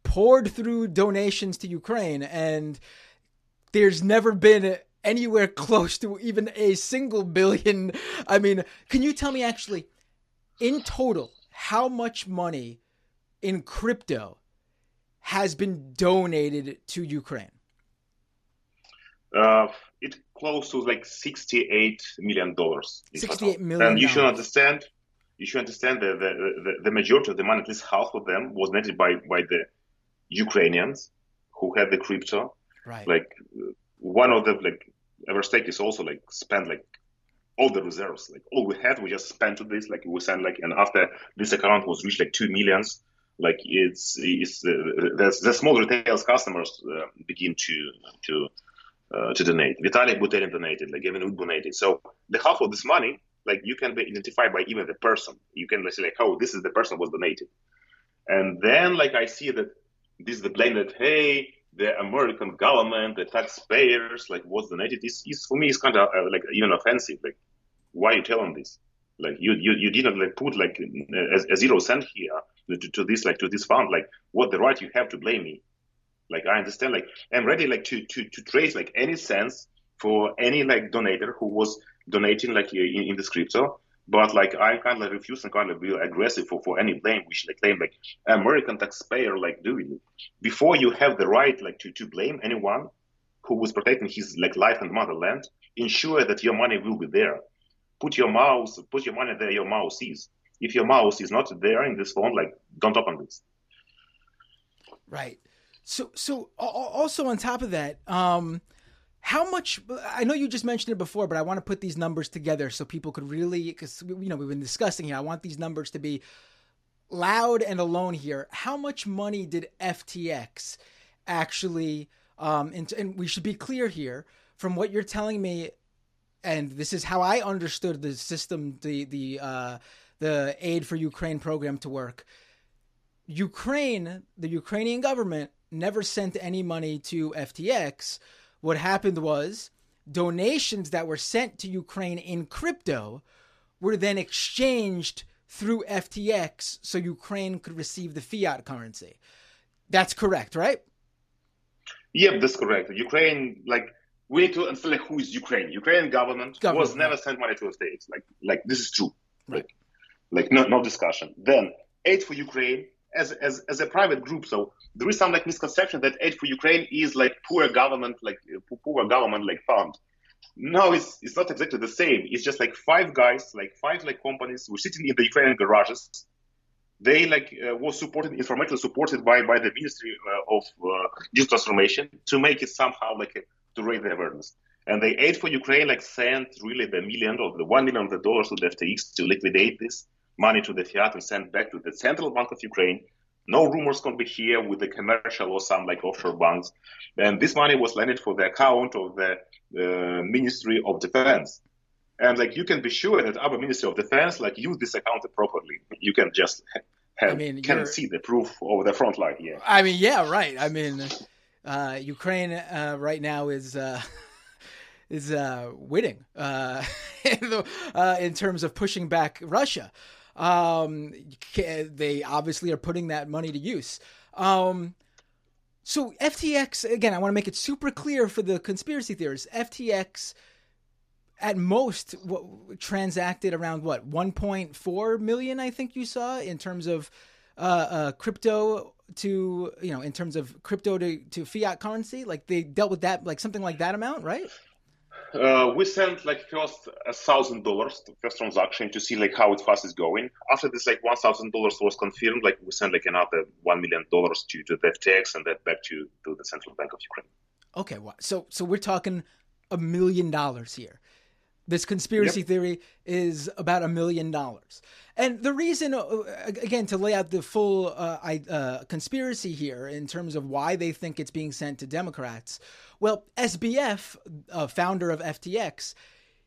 poured through donations to Ukraine and there's never been anywhere close to even a single billion. I mean, can you tell me actually in total how much money in crypto has been donated to Ukraine? Uh, it close to like 68 million dollars. 68 million. And you should understand, you should understand that the, the, the majority of the money, at least half of them, was netted by, by the Ukrainians who had the crypto. Right. Like one of the like Everstake is also like spent like all the reserves, like all we had, we just spent to this. Like we sent like, and after this account was reached like two millions, like it's it's uh, the, the small retail customers uh, begin to to uh, to donate. Vitalik Buterin donated, like Gavin Wood donated. So the half of this money, like you can be identified by even the person. You can say like, oh, this is the person was donated, and then like I see that this is the blame that hey the American government, the taxpayers, like what's donated is, is for me is kind of uh, like even offensive. Like, why you telling this? Like you you, you didn't like put like a, a zero cent here to, to, this like to this fund. Like what the right you have to blame me? Like I understand. Like I'm ready like to to to trace like any sense for any like donator who was donating like in, in this crypto but like I kind of refuse and kind of be aggressive for, for any blame which they claim like American taxpayer like doing before you have the right like to, to blame anyone who was protecting his like life and motherland, ensure that your money will be there. Put your mouse put your money there your mouse is. If your mouse is not there in this phone, like don't open this. Right. So so also on top of that, um how much i know you just mentioned it before but i want to put these numbers together so people could really because you know we've been discussing here i want these numbers to be loud and alone here how much money did ftx actually um and, and we should be clear here from what you're telling me and this is how i understood the system the the uh the aid for ukraine program to work ukraine the ukrainian government never sent any money to ftx what happened was donations that were sent to Ukraine in crypto were then exchanged through FTX so Ukraine could receive the fiat currency. That's correct, right? Yep, that's correct. Ukraine, like, we need to understand like, who is Ukraine. Ukrainian government, government was never sent money to the states. Like, like this is true. Right. Like, like no, no discussion. Then aid for Ukraine as, as, as a private group. So there is some like misconception that aid for Ukraine is like poor government, like poor government like fund. No, it's it's not exactly the same. It's just like five guys, like five like companies were sitting in the Ukrainian garages. They like uh, was supported, informationally supported by by the Ministry uh, of uh, Digital Transformation to make it somehow like a, to raise the awareness. And they aid for Ukraine like sent really the million or the one million of the dollars to the FTX to liquidate this money to the fiat and sent back to the central bank of Ukraine. No rumors can be here with the commercial or some like offshore banks. And this money was landed for the account of the uh, Ministry of Defense. And like you can be sure that our Ministry of Defense like use this account properly. You can just have, I mean, you can see the proof over the front line here. I mean, yeah, right. I mean, uh, Ukraine uh, right now is uh, is uh, winning uh, in, the, uh, in terms of pushing back Russia. Um, they obviously are putting that money to use. Um, so FTX again, I want to make it super clear for the conspiracy theorists. FTX at most what, transacted around what 1.4 million I think you saw in terms of uh, uh, crypto to you know in terms of crypto to, to fiat currency like they dealt with that like something like that amount right uh, we sent like first a thousand dollars first transaction to see like how it fast is going. After this like one thousand dollars was confirmed, like we sent like another one million dollars to to the FTX and that back to to the Central Bank of Ukraine. Okay, well, so so we're talking a million dollars here. This conspiracy yep. theory is about a million dollars. And the reason, uh, again, to lay out the full uh, uh, conspiracy here in terms of why they think it's being sent to Democrats, well, SBF, uh, founder of FTX,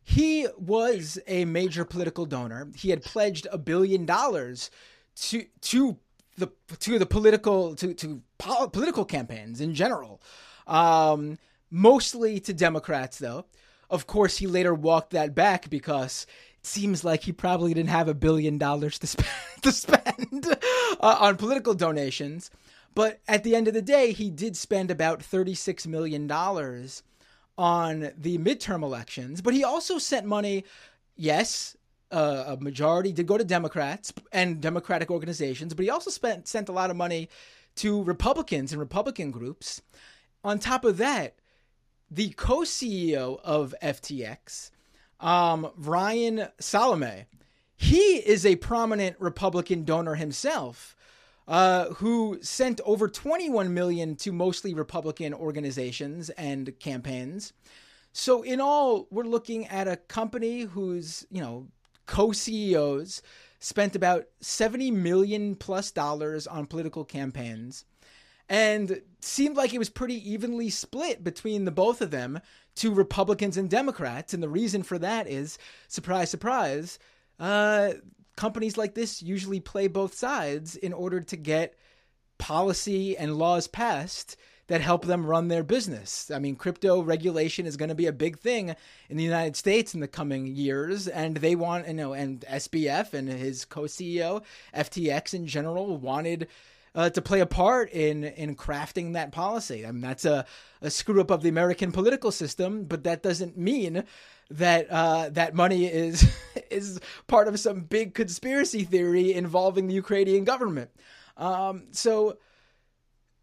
he was a major political donor. He had pledged a billion dollars to to the to the political to to po- political campaigns in general, um, mostly to Democrats though. Of course, he later walked that back because it seems like he probably didn't have a billion dollars to spend, to spend uh, on political donations. But at the end of the day, he did spend about $36 million on the midterm elections. But he also sent money, yes, uh, a majority did go to Democrats and Democratic organizations, but he also spent sent a lot of money to Republicans and Republican groups. On top of that, the co-CEO of FTX, um, Ryan Salame, he is a prominent Republican donor himself, uh, who sent over 21 million to mostly Republican organizations and campaigns. So in all, we're looking at a company whose you know co-CEOs spent about 70 million plus dollars on political campaigns and seemed like it was pretty evenly split between the both of them to Republicans and Democrats. And the reason for that is surprise, surprise. Uh, companies like this usually play both sides in order to get policy and laws passed that help them run their business. I mean, crypto regulation is going to be a big thing in the United States in the coming years, and they want, you know, and SBF and his co-CEO, FTX in general, wanted uh, to play a part in in crafting that policy. I mean, that's a, a screw up of the American political system, but that doesn't mean that uh, that money is is part of some big conspiracy theory involving the Ukrainian government. Um, so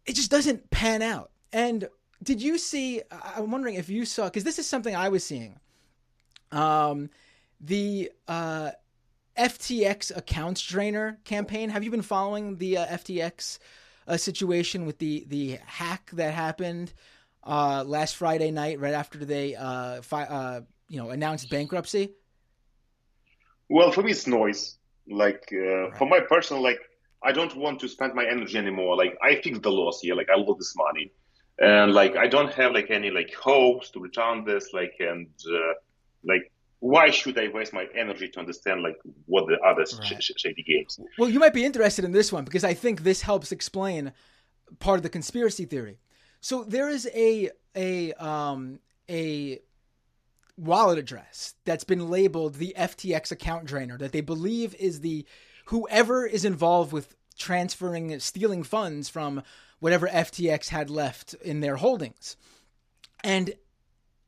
it just doesn't pan out. And did you see? I'm wondering if you saw because this is something I was seeing. Um, the uh, FTX accounts drainer campaign. Have you been following the uh, FTX uh, situation with the the hack that happened uh, last Friday night, right after they uh, fi- uh, you know announced bankruptcy? Well, for me, it's noise. Like uh, right. for my personal, like I don't want to spend my energy anymore. Like I fixed the loss here. Like I lost this money, and like I don't have like any like hopes to return this. Like and like why should I waste my energy to understand like what the other right. sh- shady games? Well, you might be interested in this one because I think this helps explain part of the conspiracy theory. So there is a a um a wallet address that's been labeled the FTX account drainer that they believe is the whoever is involved with transferring stealing funds from whatever FTX had left in their holdings. And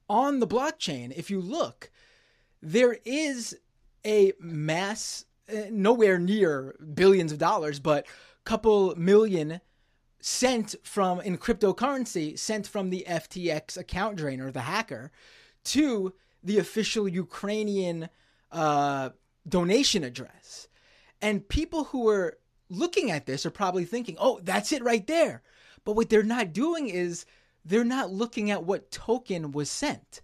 on the blockchain, if you look, there is a mass, uh, nowhere near billions of dollars, but couple million sent from in cryptocurrency sent from the FTX account drainer, the hacker, to the official Ukrainian uh, donation address. And people who are looking at this are probably thinking, oh, that's it right there. But what they're not doing is they're not looking at what token was sent.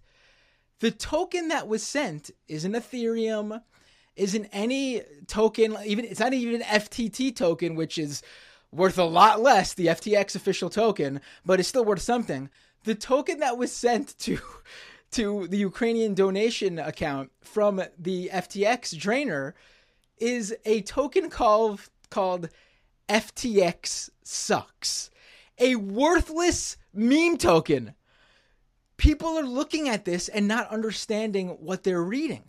The token that was sent isn't Ethereum, isn't any token, even it's not even an FTT token, which is worth a lot less, the FTX official token, but it's still worth something. The token that was sent to to the Ukrainian donation account from the FTX drainer is a token called called FTX sucks. A worthless meme token people are looking at this and not understanding what they're reading.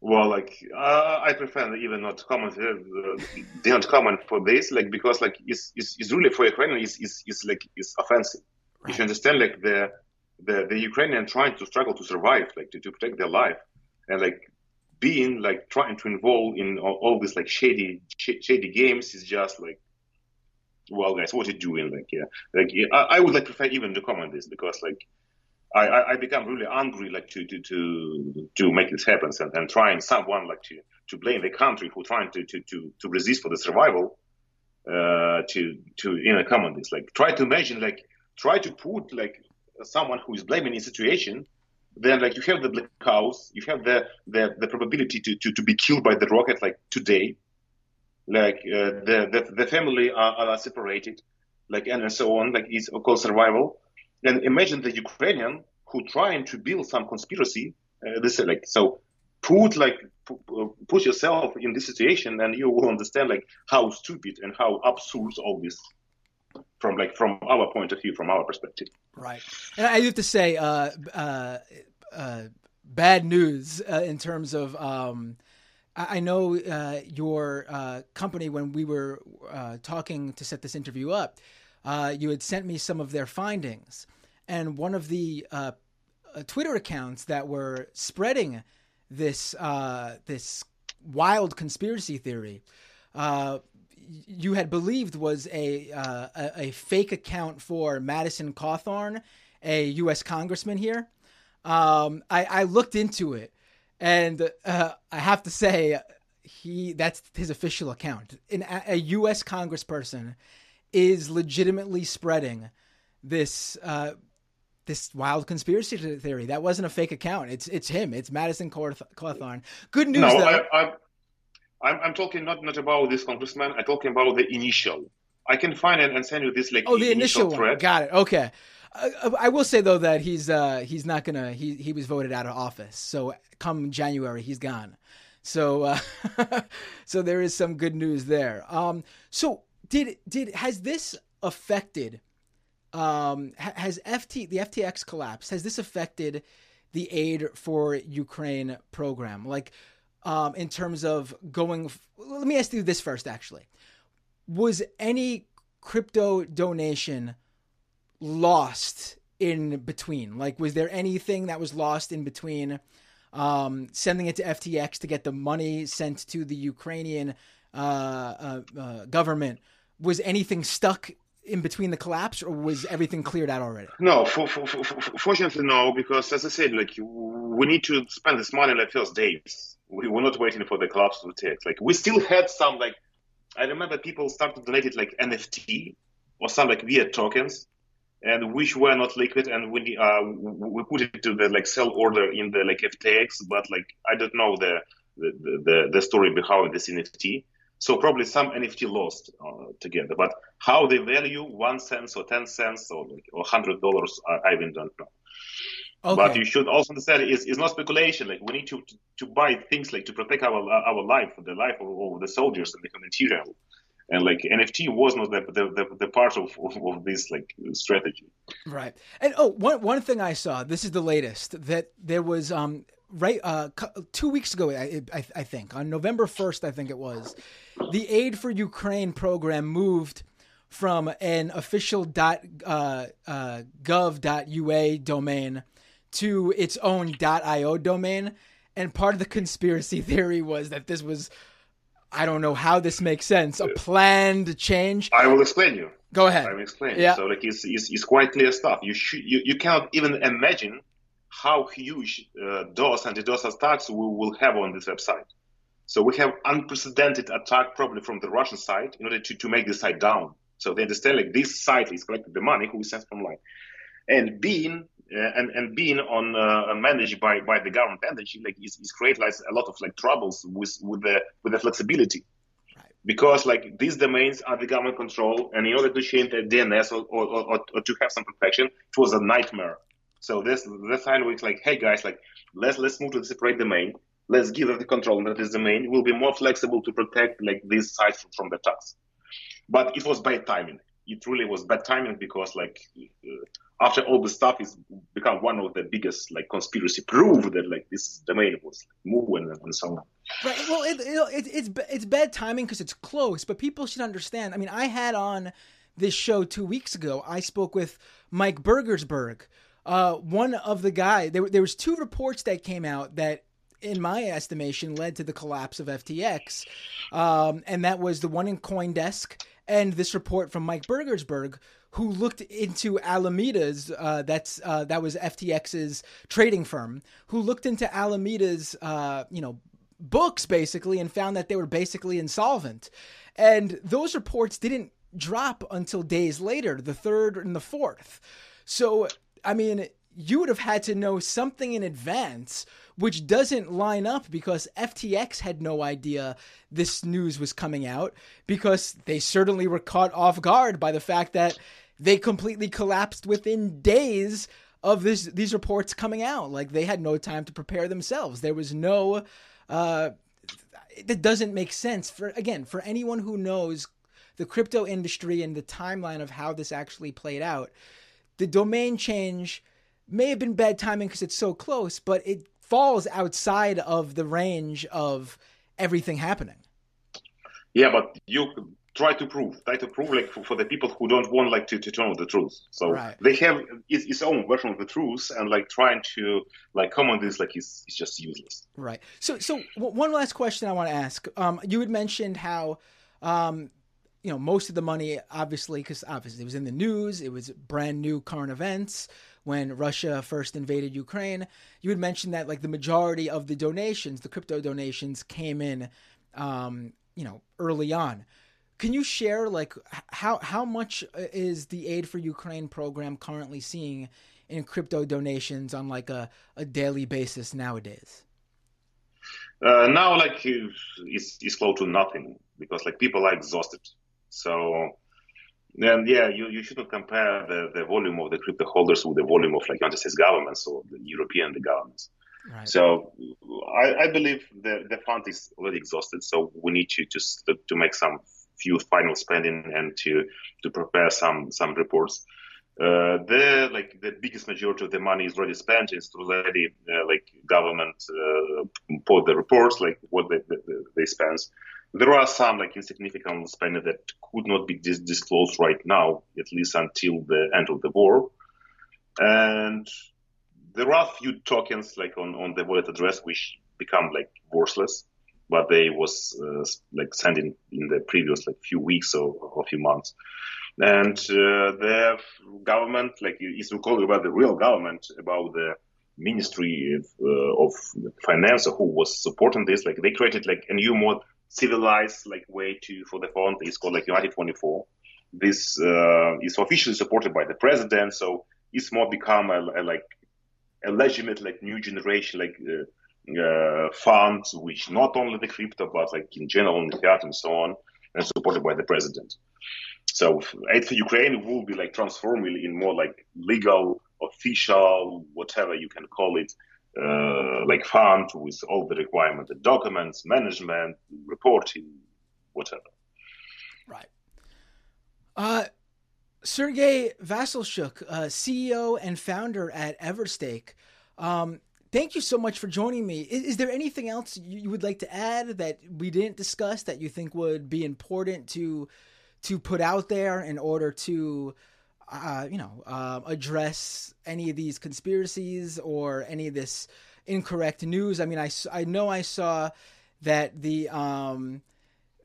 Well, like uh, I prefer even not comment, uh, not comment for this, like because like it's, it's, it's really for Ukrainian is is is like is offensive. Right. If you understand, like the the the Ukrainian trying to struggle to survive, like to, to protect their life, and like being like trying to involve in all, all these like shady sh- shady games is just like well, guys, what are you doing? Like, yeah, like yeah, I, I, would like prefer even to comment this because like I, I, I become really angry like to to to to make this happen and, and trying someone like to to blame the country who trying to to to, to resist for the survival uh to to you know comment this like try to imagine like try to put like someone who is blaming a situation then like you have the black house you have the the, the probability to, to to be killed by the rocket like today like uh, the, the, the family are, are separated, like and so on. Like it's called survival. And imagine the Ukrainian who trying to build some conspiracy. Uh, this like so put like put yourself in this situation, and you will understand like how stupid and how absurd all this from like from our point of view, from our perspective. Right, and I have to say, uh, uh, uh, bad news uh, in terms of um, I know uh, your uh, company, when we were uh, talking to set this interview up, uh, you had sent me some of their findings. And one of the uh, uh, Twitter accounts that were spreading this this wild conspiracy theory, you had believed was a, a, a fake account for Madison Cawthorn, a U.S. congressman here. Um, I, I looked into it, and uh, I have to say, he that's his official account. In a, a U.S. congressperson is legitimately spreading this uh, this wild conspiracy theory. That wasn't a fake account. It's it's him. It's Madison Cawthorn. Good news. No, though. I, I'm talking not not about this congressman. I'm talking about the initial. I can find it and send you this like oh the initial, initial thread. Got it. Okay. Uh, I will say though that he's uh, he's not gonna he he was voted out of office. So come January he's gone. So uh, so there is some good news there. Um, so did did has this affected? Um, has FT the FTX collapse has this affected the aid for Ukraine program? Like um, in terms of going. Let me ask you this first. Actually, was any crypto donation lost in between? Like, was there anything that was lost in between um, sending it to FTX to get the money sent to the Ukrainian uh, uh, uh, government? Was anything stuck in between the collapse, or was everything cleared out already? No, for, for, for, fortunately, no, because as I said, like we need to spend this money like first days. We were not waiting for the collapse to take. Like we still had some like I remember people started donating like NFT or some like weird tokens, and which were not liquid, and we uh, we put it to the like sell order in the like FTX, but like I don't know the the the, the story behind this NFT. So probably some NFT lost uh, together, but how they value one cent or ten cents or like or hundred dollars, I, I even don't know. Okay. But you should also understand it's, it's not speculation. Like we need to, to, to buy things like to protect our our life, the life of, of the soldiers and the material. And like NFT was not the the, the, part of, of, this like strategy. Right. And oh, one one thing I saw. This is the latest that there was um right uh two weeks ago I, I, I think on November first I think it was the Aid for Ukraine program moved from an official dot uh, uh, gov.ua domain to its own dot .io domain. And part of the conspiracy theory was that this was, I don't know how this makes sense, a planned change. I will explain you. Go ahead. I will explain. Yeah. So like it's, it's, it's quite clear stuff. You should you, you cannot even imagine how huge uh, DOS and DDoS attacks we will have on this website. So we have unprecedented attack probably from the Russian side in order to, to make the site down. So they understand like this site is collecting the money who is sent from line. And being uh, and and being on uh, managed by by the government entity like is, is create like a lot of like troubles with with the with the flexibility. Because like these domains are the government control and in order to change the dns or, or, or, or to have some protection it was a nightmare. So this this time it's like hey guys like let's let's move to the separate domain. Let's give it the control that this domain will be more flexible to protect like this site from, the attacks. But it was bad timing. It really was bad timing because like uh, after all the stuff is become one of the biggest like conspiracy proof that like this domain was moving and, so on. Right. Well, it, it, it's it's bad timing because it's close, but people should understand. I mean, I had on this show two weeks ago. I spoke with Mike Burgersburg, uh, one of the guy. There, there was two reports that came out that in my estimation, led to the collapse of FTX. Um, and that was the one in Coindesk and this report from Mike Burgersburg, who looked into Alameda's uh, that's uh, that was FTX's trading firm, who looked into Alameda's uh, you know books basically and found that they were basically insolvent, and those reports didn't drop until days later, the third and the fourth. So I mean, you would have had to know something in advance which doesn't line up because FTX had no idea this news was coming out because they certainly were caught off guard by the fact that they completely collapsed within days of this these reports coming out. Like they had no time to prepare themselves. There was no uh that doesn't make sense for again for anyone who knows the crypto industry and the timeline of how this actually played out. The domain change may have been bad timing because it's so close, but it falls outside of the range of everything happening. Yeah, but you try to prove, try to prove, like for, for the people who don't want like to, to know the truth. So right. they have its, its, own version of the truth, and like trying to like come on this like is it's just useless. Right. So so one last question I want to ask. Um, you had mentioned how um you know, most of the money, obviously, because obviously it was in the news, it was brand new current events when Russia first invaded Ukraine. You had mentioned that like the majority of the donations, the crypto donations, came in, um, you know, early on. Can you share like how how much is the Aid for Ukraine program currently seeing in crypto donations on like a, a daily basis nowadays? Uh, now, like it's, it's close to nothing because like people are exhausted. So then, yeah, you, you shouldn't compare the, the volume of the crypto holders with the volume of like United States governments or the European the governments. Right. So I, I believe the, the fund is already exhausted. So we need to just to, to make some few final spending and to to prepare some some reports. Uh, the like the biggest majority of the money is already spent. It's already uh, like government uh, put the reports like what they, they, they spend. There are some like insignificant spending that could not be dis- disclosed right now, at least until the end of the war. And there are a few tokens like on, on the wallet address which become like worthless, but they was uh, like sent in, the previous like few weeks or, or few months. And uh, the government, like is recalling about the real government, about the Ministry of, uh, of Finance who was supporting this, like they created like a new more civilized like way to for the fund. It's called like United 24. This uh, is officially supported by the president, so it's more become a, a like a legitimate like new generation like uh, funds, which not only the crypto but like in general in fiat and so on, and supported by the president. So aid for Ukraine will be like transformed in more like legal, official, whatever you can call it, uh, like fund with all the requirements, the documents, management, reporting, whatever. Right. Uh, Sergey Vasylchuk, uh, CEO and founder at Everstake. Um, thank you so much for joining me. Is, is, there anything else you would like to add that we didn't discuss that you think would be important to to put out there in order to uh, you know uh, address any of these conspiracies or any of this incorrect news? I mean, I, I know I saw that the um,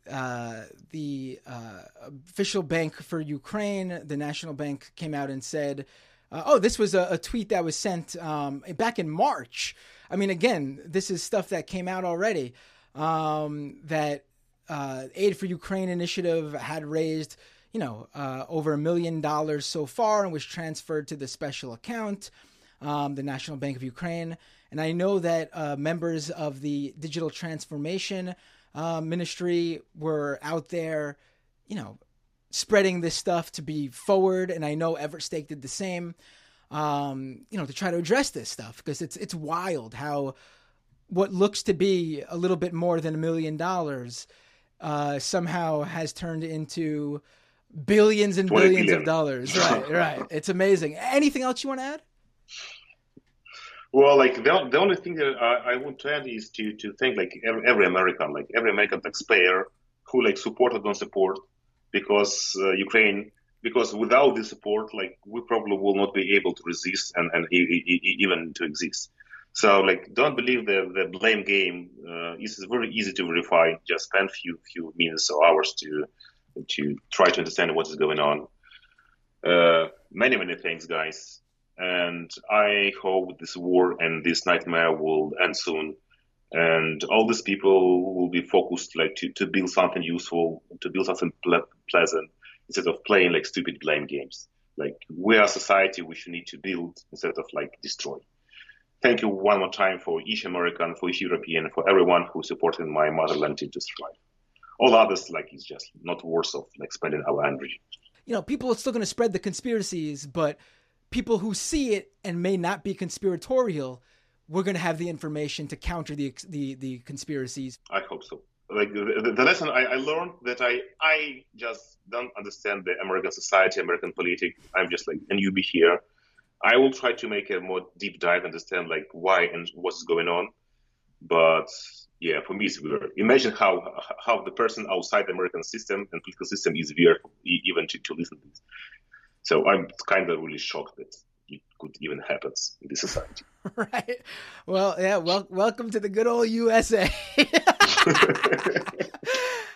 uh, the uh, official bank for Ukraine, the National Bank, came out and said, uh, "Oh, this was a, a, tweet that was sent um, back in March." I mean, again, this is stuff that came out already. Um, that uh, Aid for Ukraine initiative had raised, you know, uh, over a million dollars so far and was transferred to the special account, um, the National Bank of Ukraine. And I know that uh, members of the digital transformation uh, ministry were out there, you know, spreading this stuff to be forward. And I know Everstake did the same, um, you know, to try to address this stuff because it's it's wild how what looks to be a little bit more than a million dollars uh, somehow has turned into billions and billions billion. of dollars. Right, right. It's amazing. Anything else you want to add? Well, like the, the only thing that I, I want to add is to, to thank like every, every American, like every American taxpayer who like support or don't support because uh, Ukraine, because without the support, like we probably will not be able to resist and, and even to exist. So like, don't believe the, the blame game. Uh, it's very easy to verify. Just spend few few minutes or hours to to try to understand what is going on. Uh, many many thanks, guys. And I hope this war and this nightmare will end soon. And all these people will be focused like to, to build something useful, to build something ple- pleasant instead of playing like stupid blame games. Like we are a society which we need to build instead of like destroy thank you one more time for each American, for each European, for everyone who supported my motherland to strive. All others, like, it's just not worth of like spending our energy. You know, people are still going to spread the conspiracies, but people who see it and may not be conspiratorial, we're going to have the information to counter the the, the conspiracies. I hope so. Like the, the lesson I, I learned that I I just don't understand the American society, American politics. I'm just like a newbie here I will try to make a more deep dive, understand like why and what's going on. But yeah, for me, it's weird. Imagine how how the person outside the American system and political system is weird even to, to listen to this. So I'm kind of really shocked that it even happens in this society. right. Well, yeah. Well, welcome to the good old USA.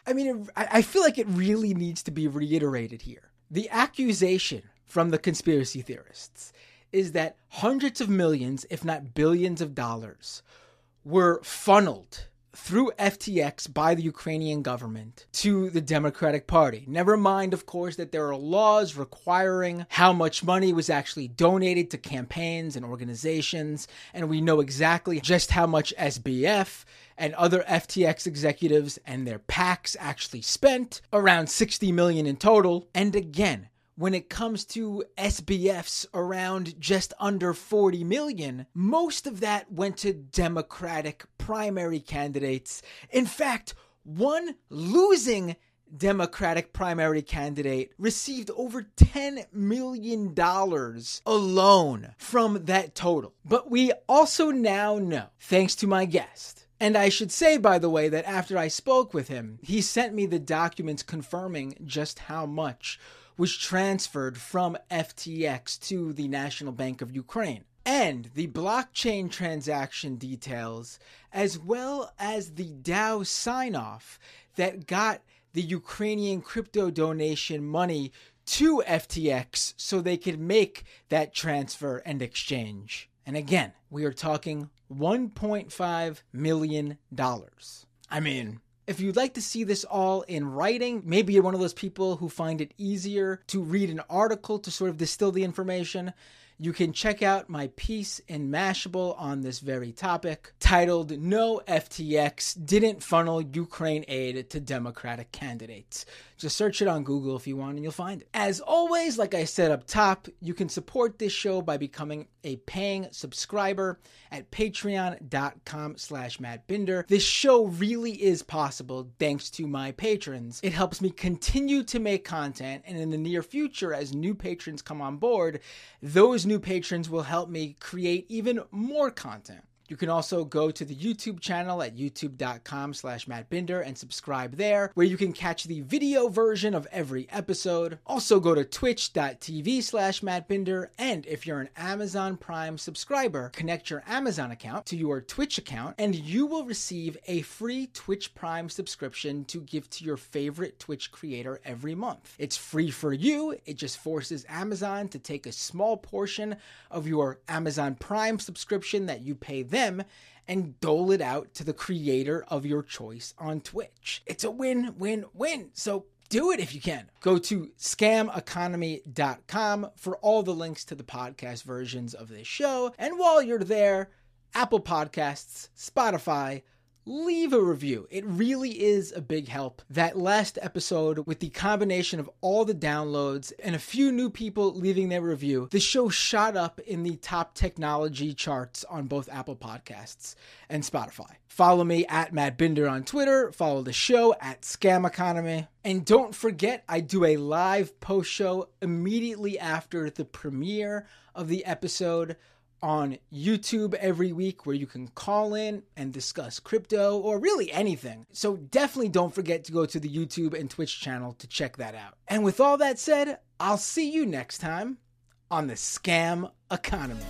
I mean, I feel like it really needs to be reiterated here. The accusation from the conspiracy theorists is that hundreds of millions, if not billions of dollars, were funneled through FTX by the Ukrainian government to the Democratic Party. Never mind, of course, that there are laws requiring how much money was actually donated to campaigns and organizations, and we know exactly just how much SBF and other FTX executives and their PACs actually spent around 60 million in total. And again, when it comes to SBFs around just under 40 million, most of that went to Democratic primary candidates. In fact, one losing Democratic primary candidate received over $10 million alone from that total. But we also now know, thanks to my guest, and I should say, by the way, that after I spoke with him, he sent me the documents confirming just how much was transferred from FTX to the National Bank of Ukraine. And the blockchain transaction details, as well as the DAO sign off that got the Ukrainian crypto donation money to FTX so they could make that transfer and exchange. And again, we are talking $1.5 million. I mean, if you'd like to see this all in writing, maybe you're one of those people who find it easier to read an article to sort of distill the information. You can check out my piece in Mashable on this very topic titled No FTX Didn't Funnel Ukraine Aid to Democratic Candidates. Just search it on Google if you want and you'll find it. As always, like I said up top, you can support this show by becoming a paying subscriber at patreon.com slash mattbinder. This show really is possible thanks to my patrons. It helps me continue to make content, and in the near future, as new patrons come on board, new patrons will help me create even more content. You can also go to the YouTube channel at youtube.com slash mattbinder and subscribe there, where you can catch the video version of every episode. Also go to twitch.tv slash mattbinder, and if you're an Amazon Prime subscriber, connect your Amazon account to your Twitch account, and you will receive a free Twitch Prime subscription to give to your favorite Twitch creator every month. It's free for you, it just forces Amazon to take a small portion of your Amazon Prime subscription that you pay them them and dole it out to the creator of your choice on Twitch. It's a win, win, win. So do it if you can. Go to scameconomy.com for all the links to the podcast versions of this show. And while you're there, Apple Podcasts, Spotify, leave a review. It really is a big help. That last episode, with the combination of all the downloads and a few new people leaving their review, the show shot up in the top technology charts on both Apple Podcasts and Spotify. Follow me at Matt Binder on Twitter. Follow the show at Scam Economy. And don't forget, I do a live post show immediately after the premiere of the episode on YouTube every week where you can call in and discuss crypto or really anything. So definitely don't forget to go to the YouTube and Twitch channel to check that out. And with all that said, I'll see you next time on the Scam Economy.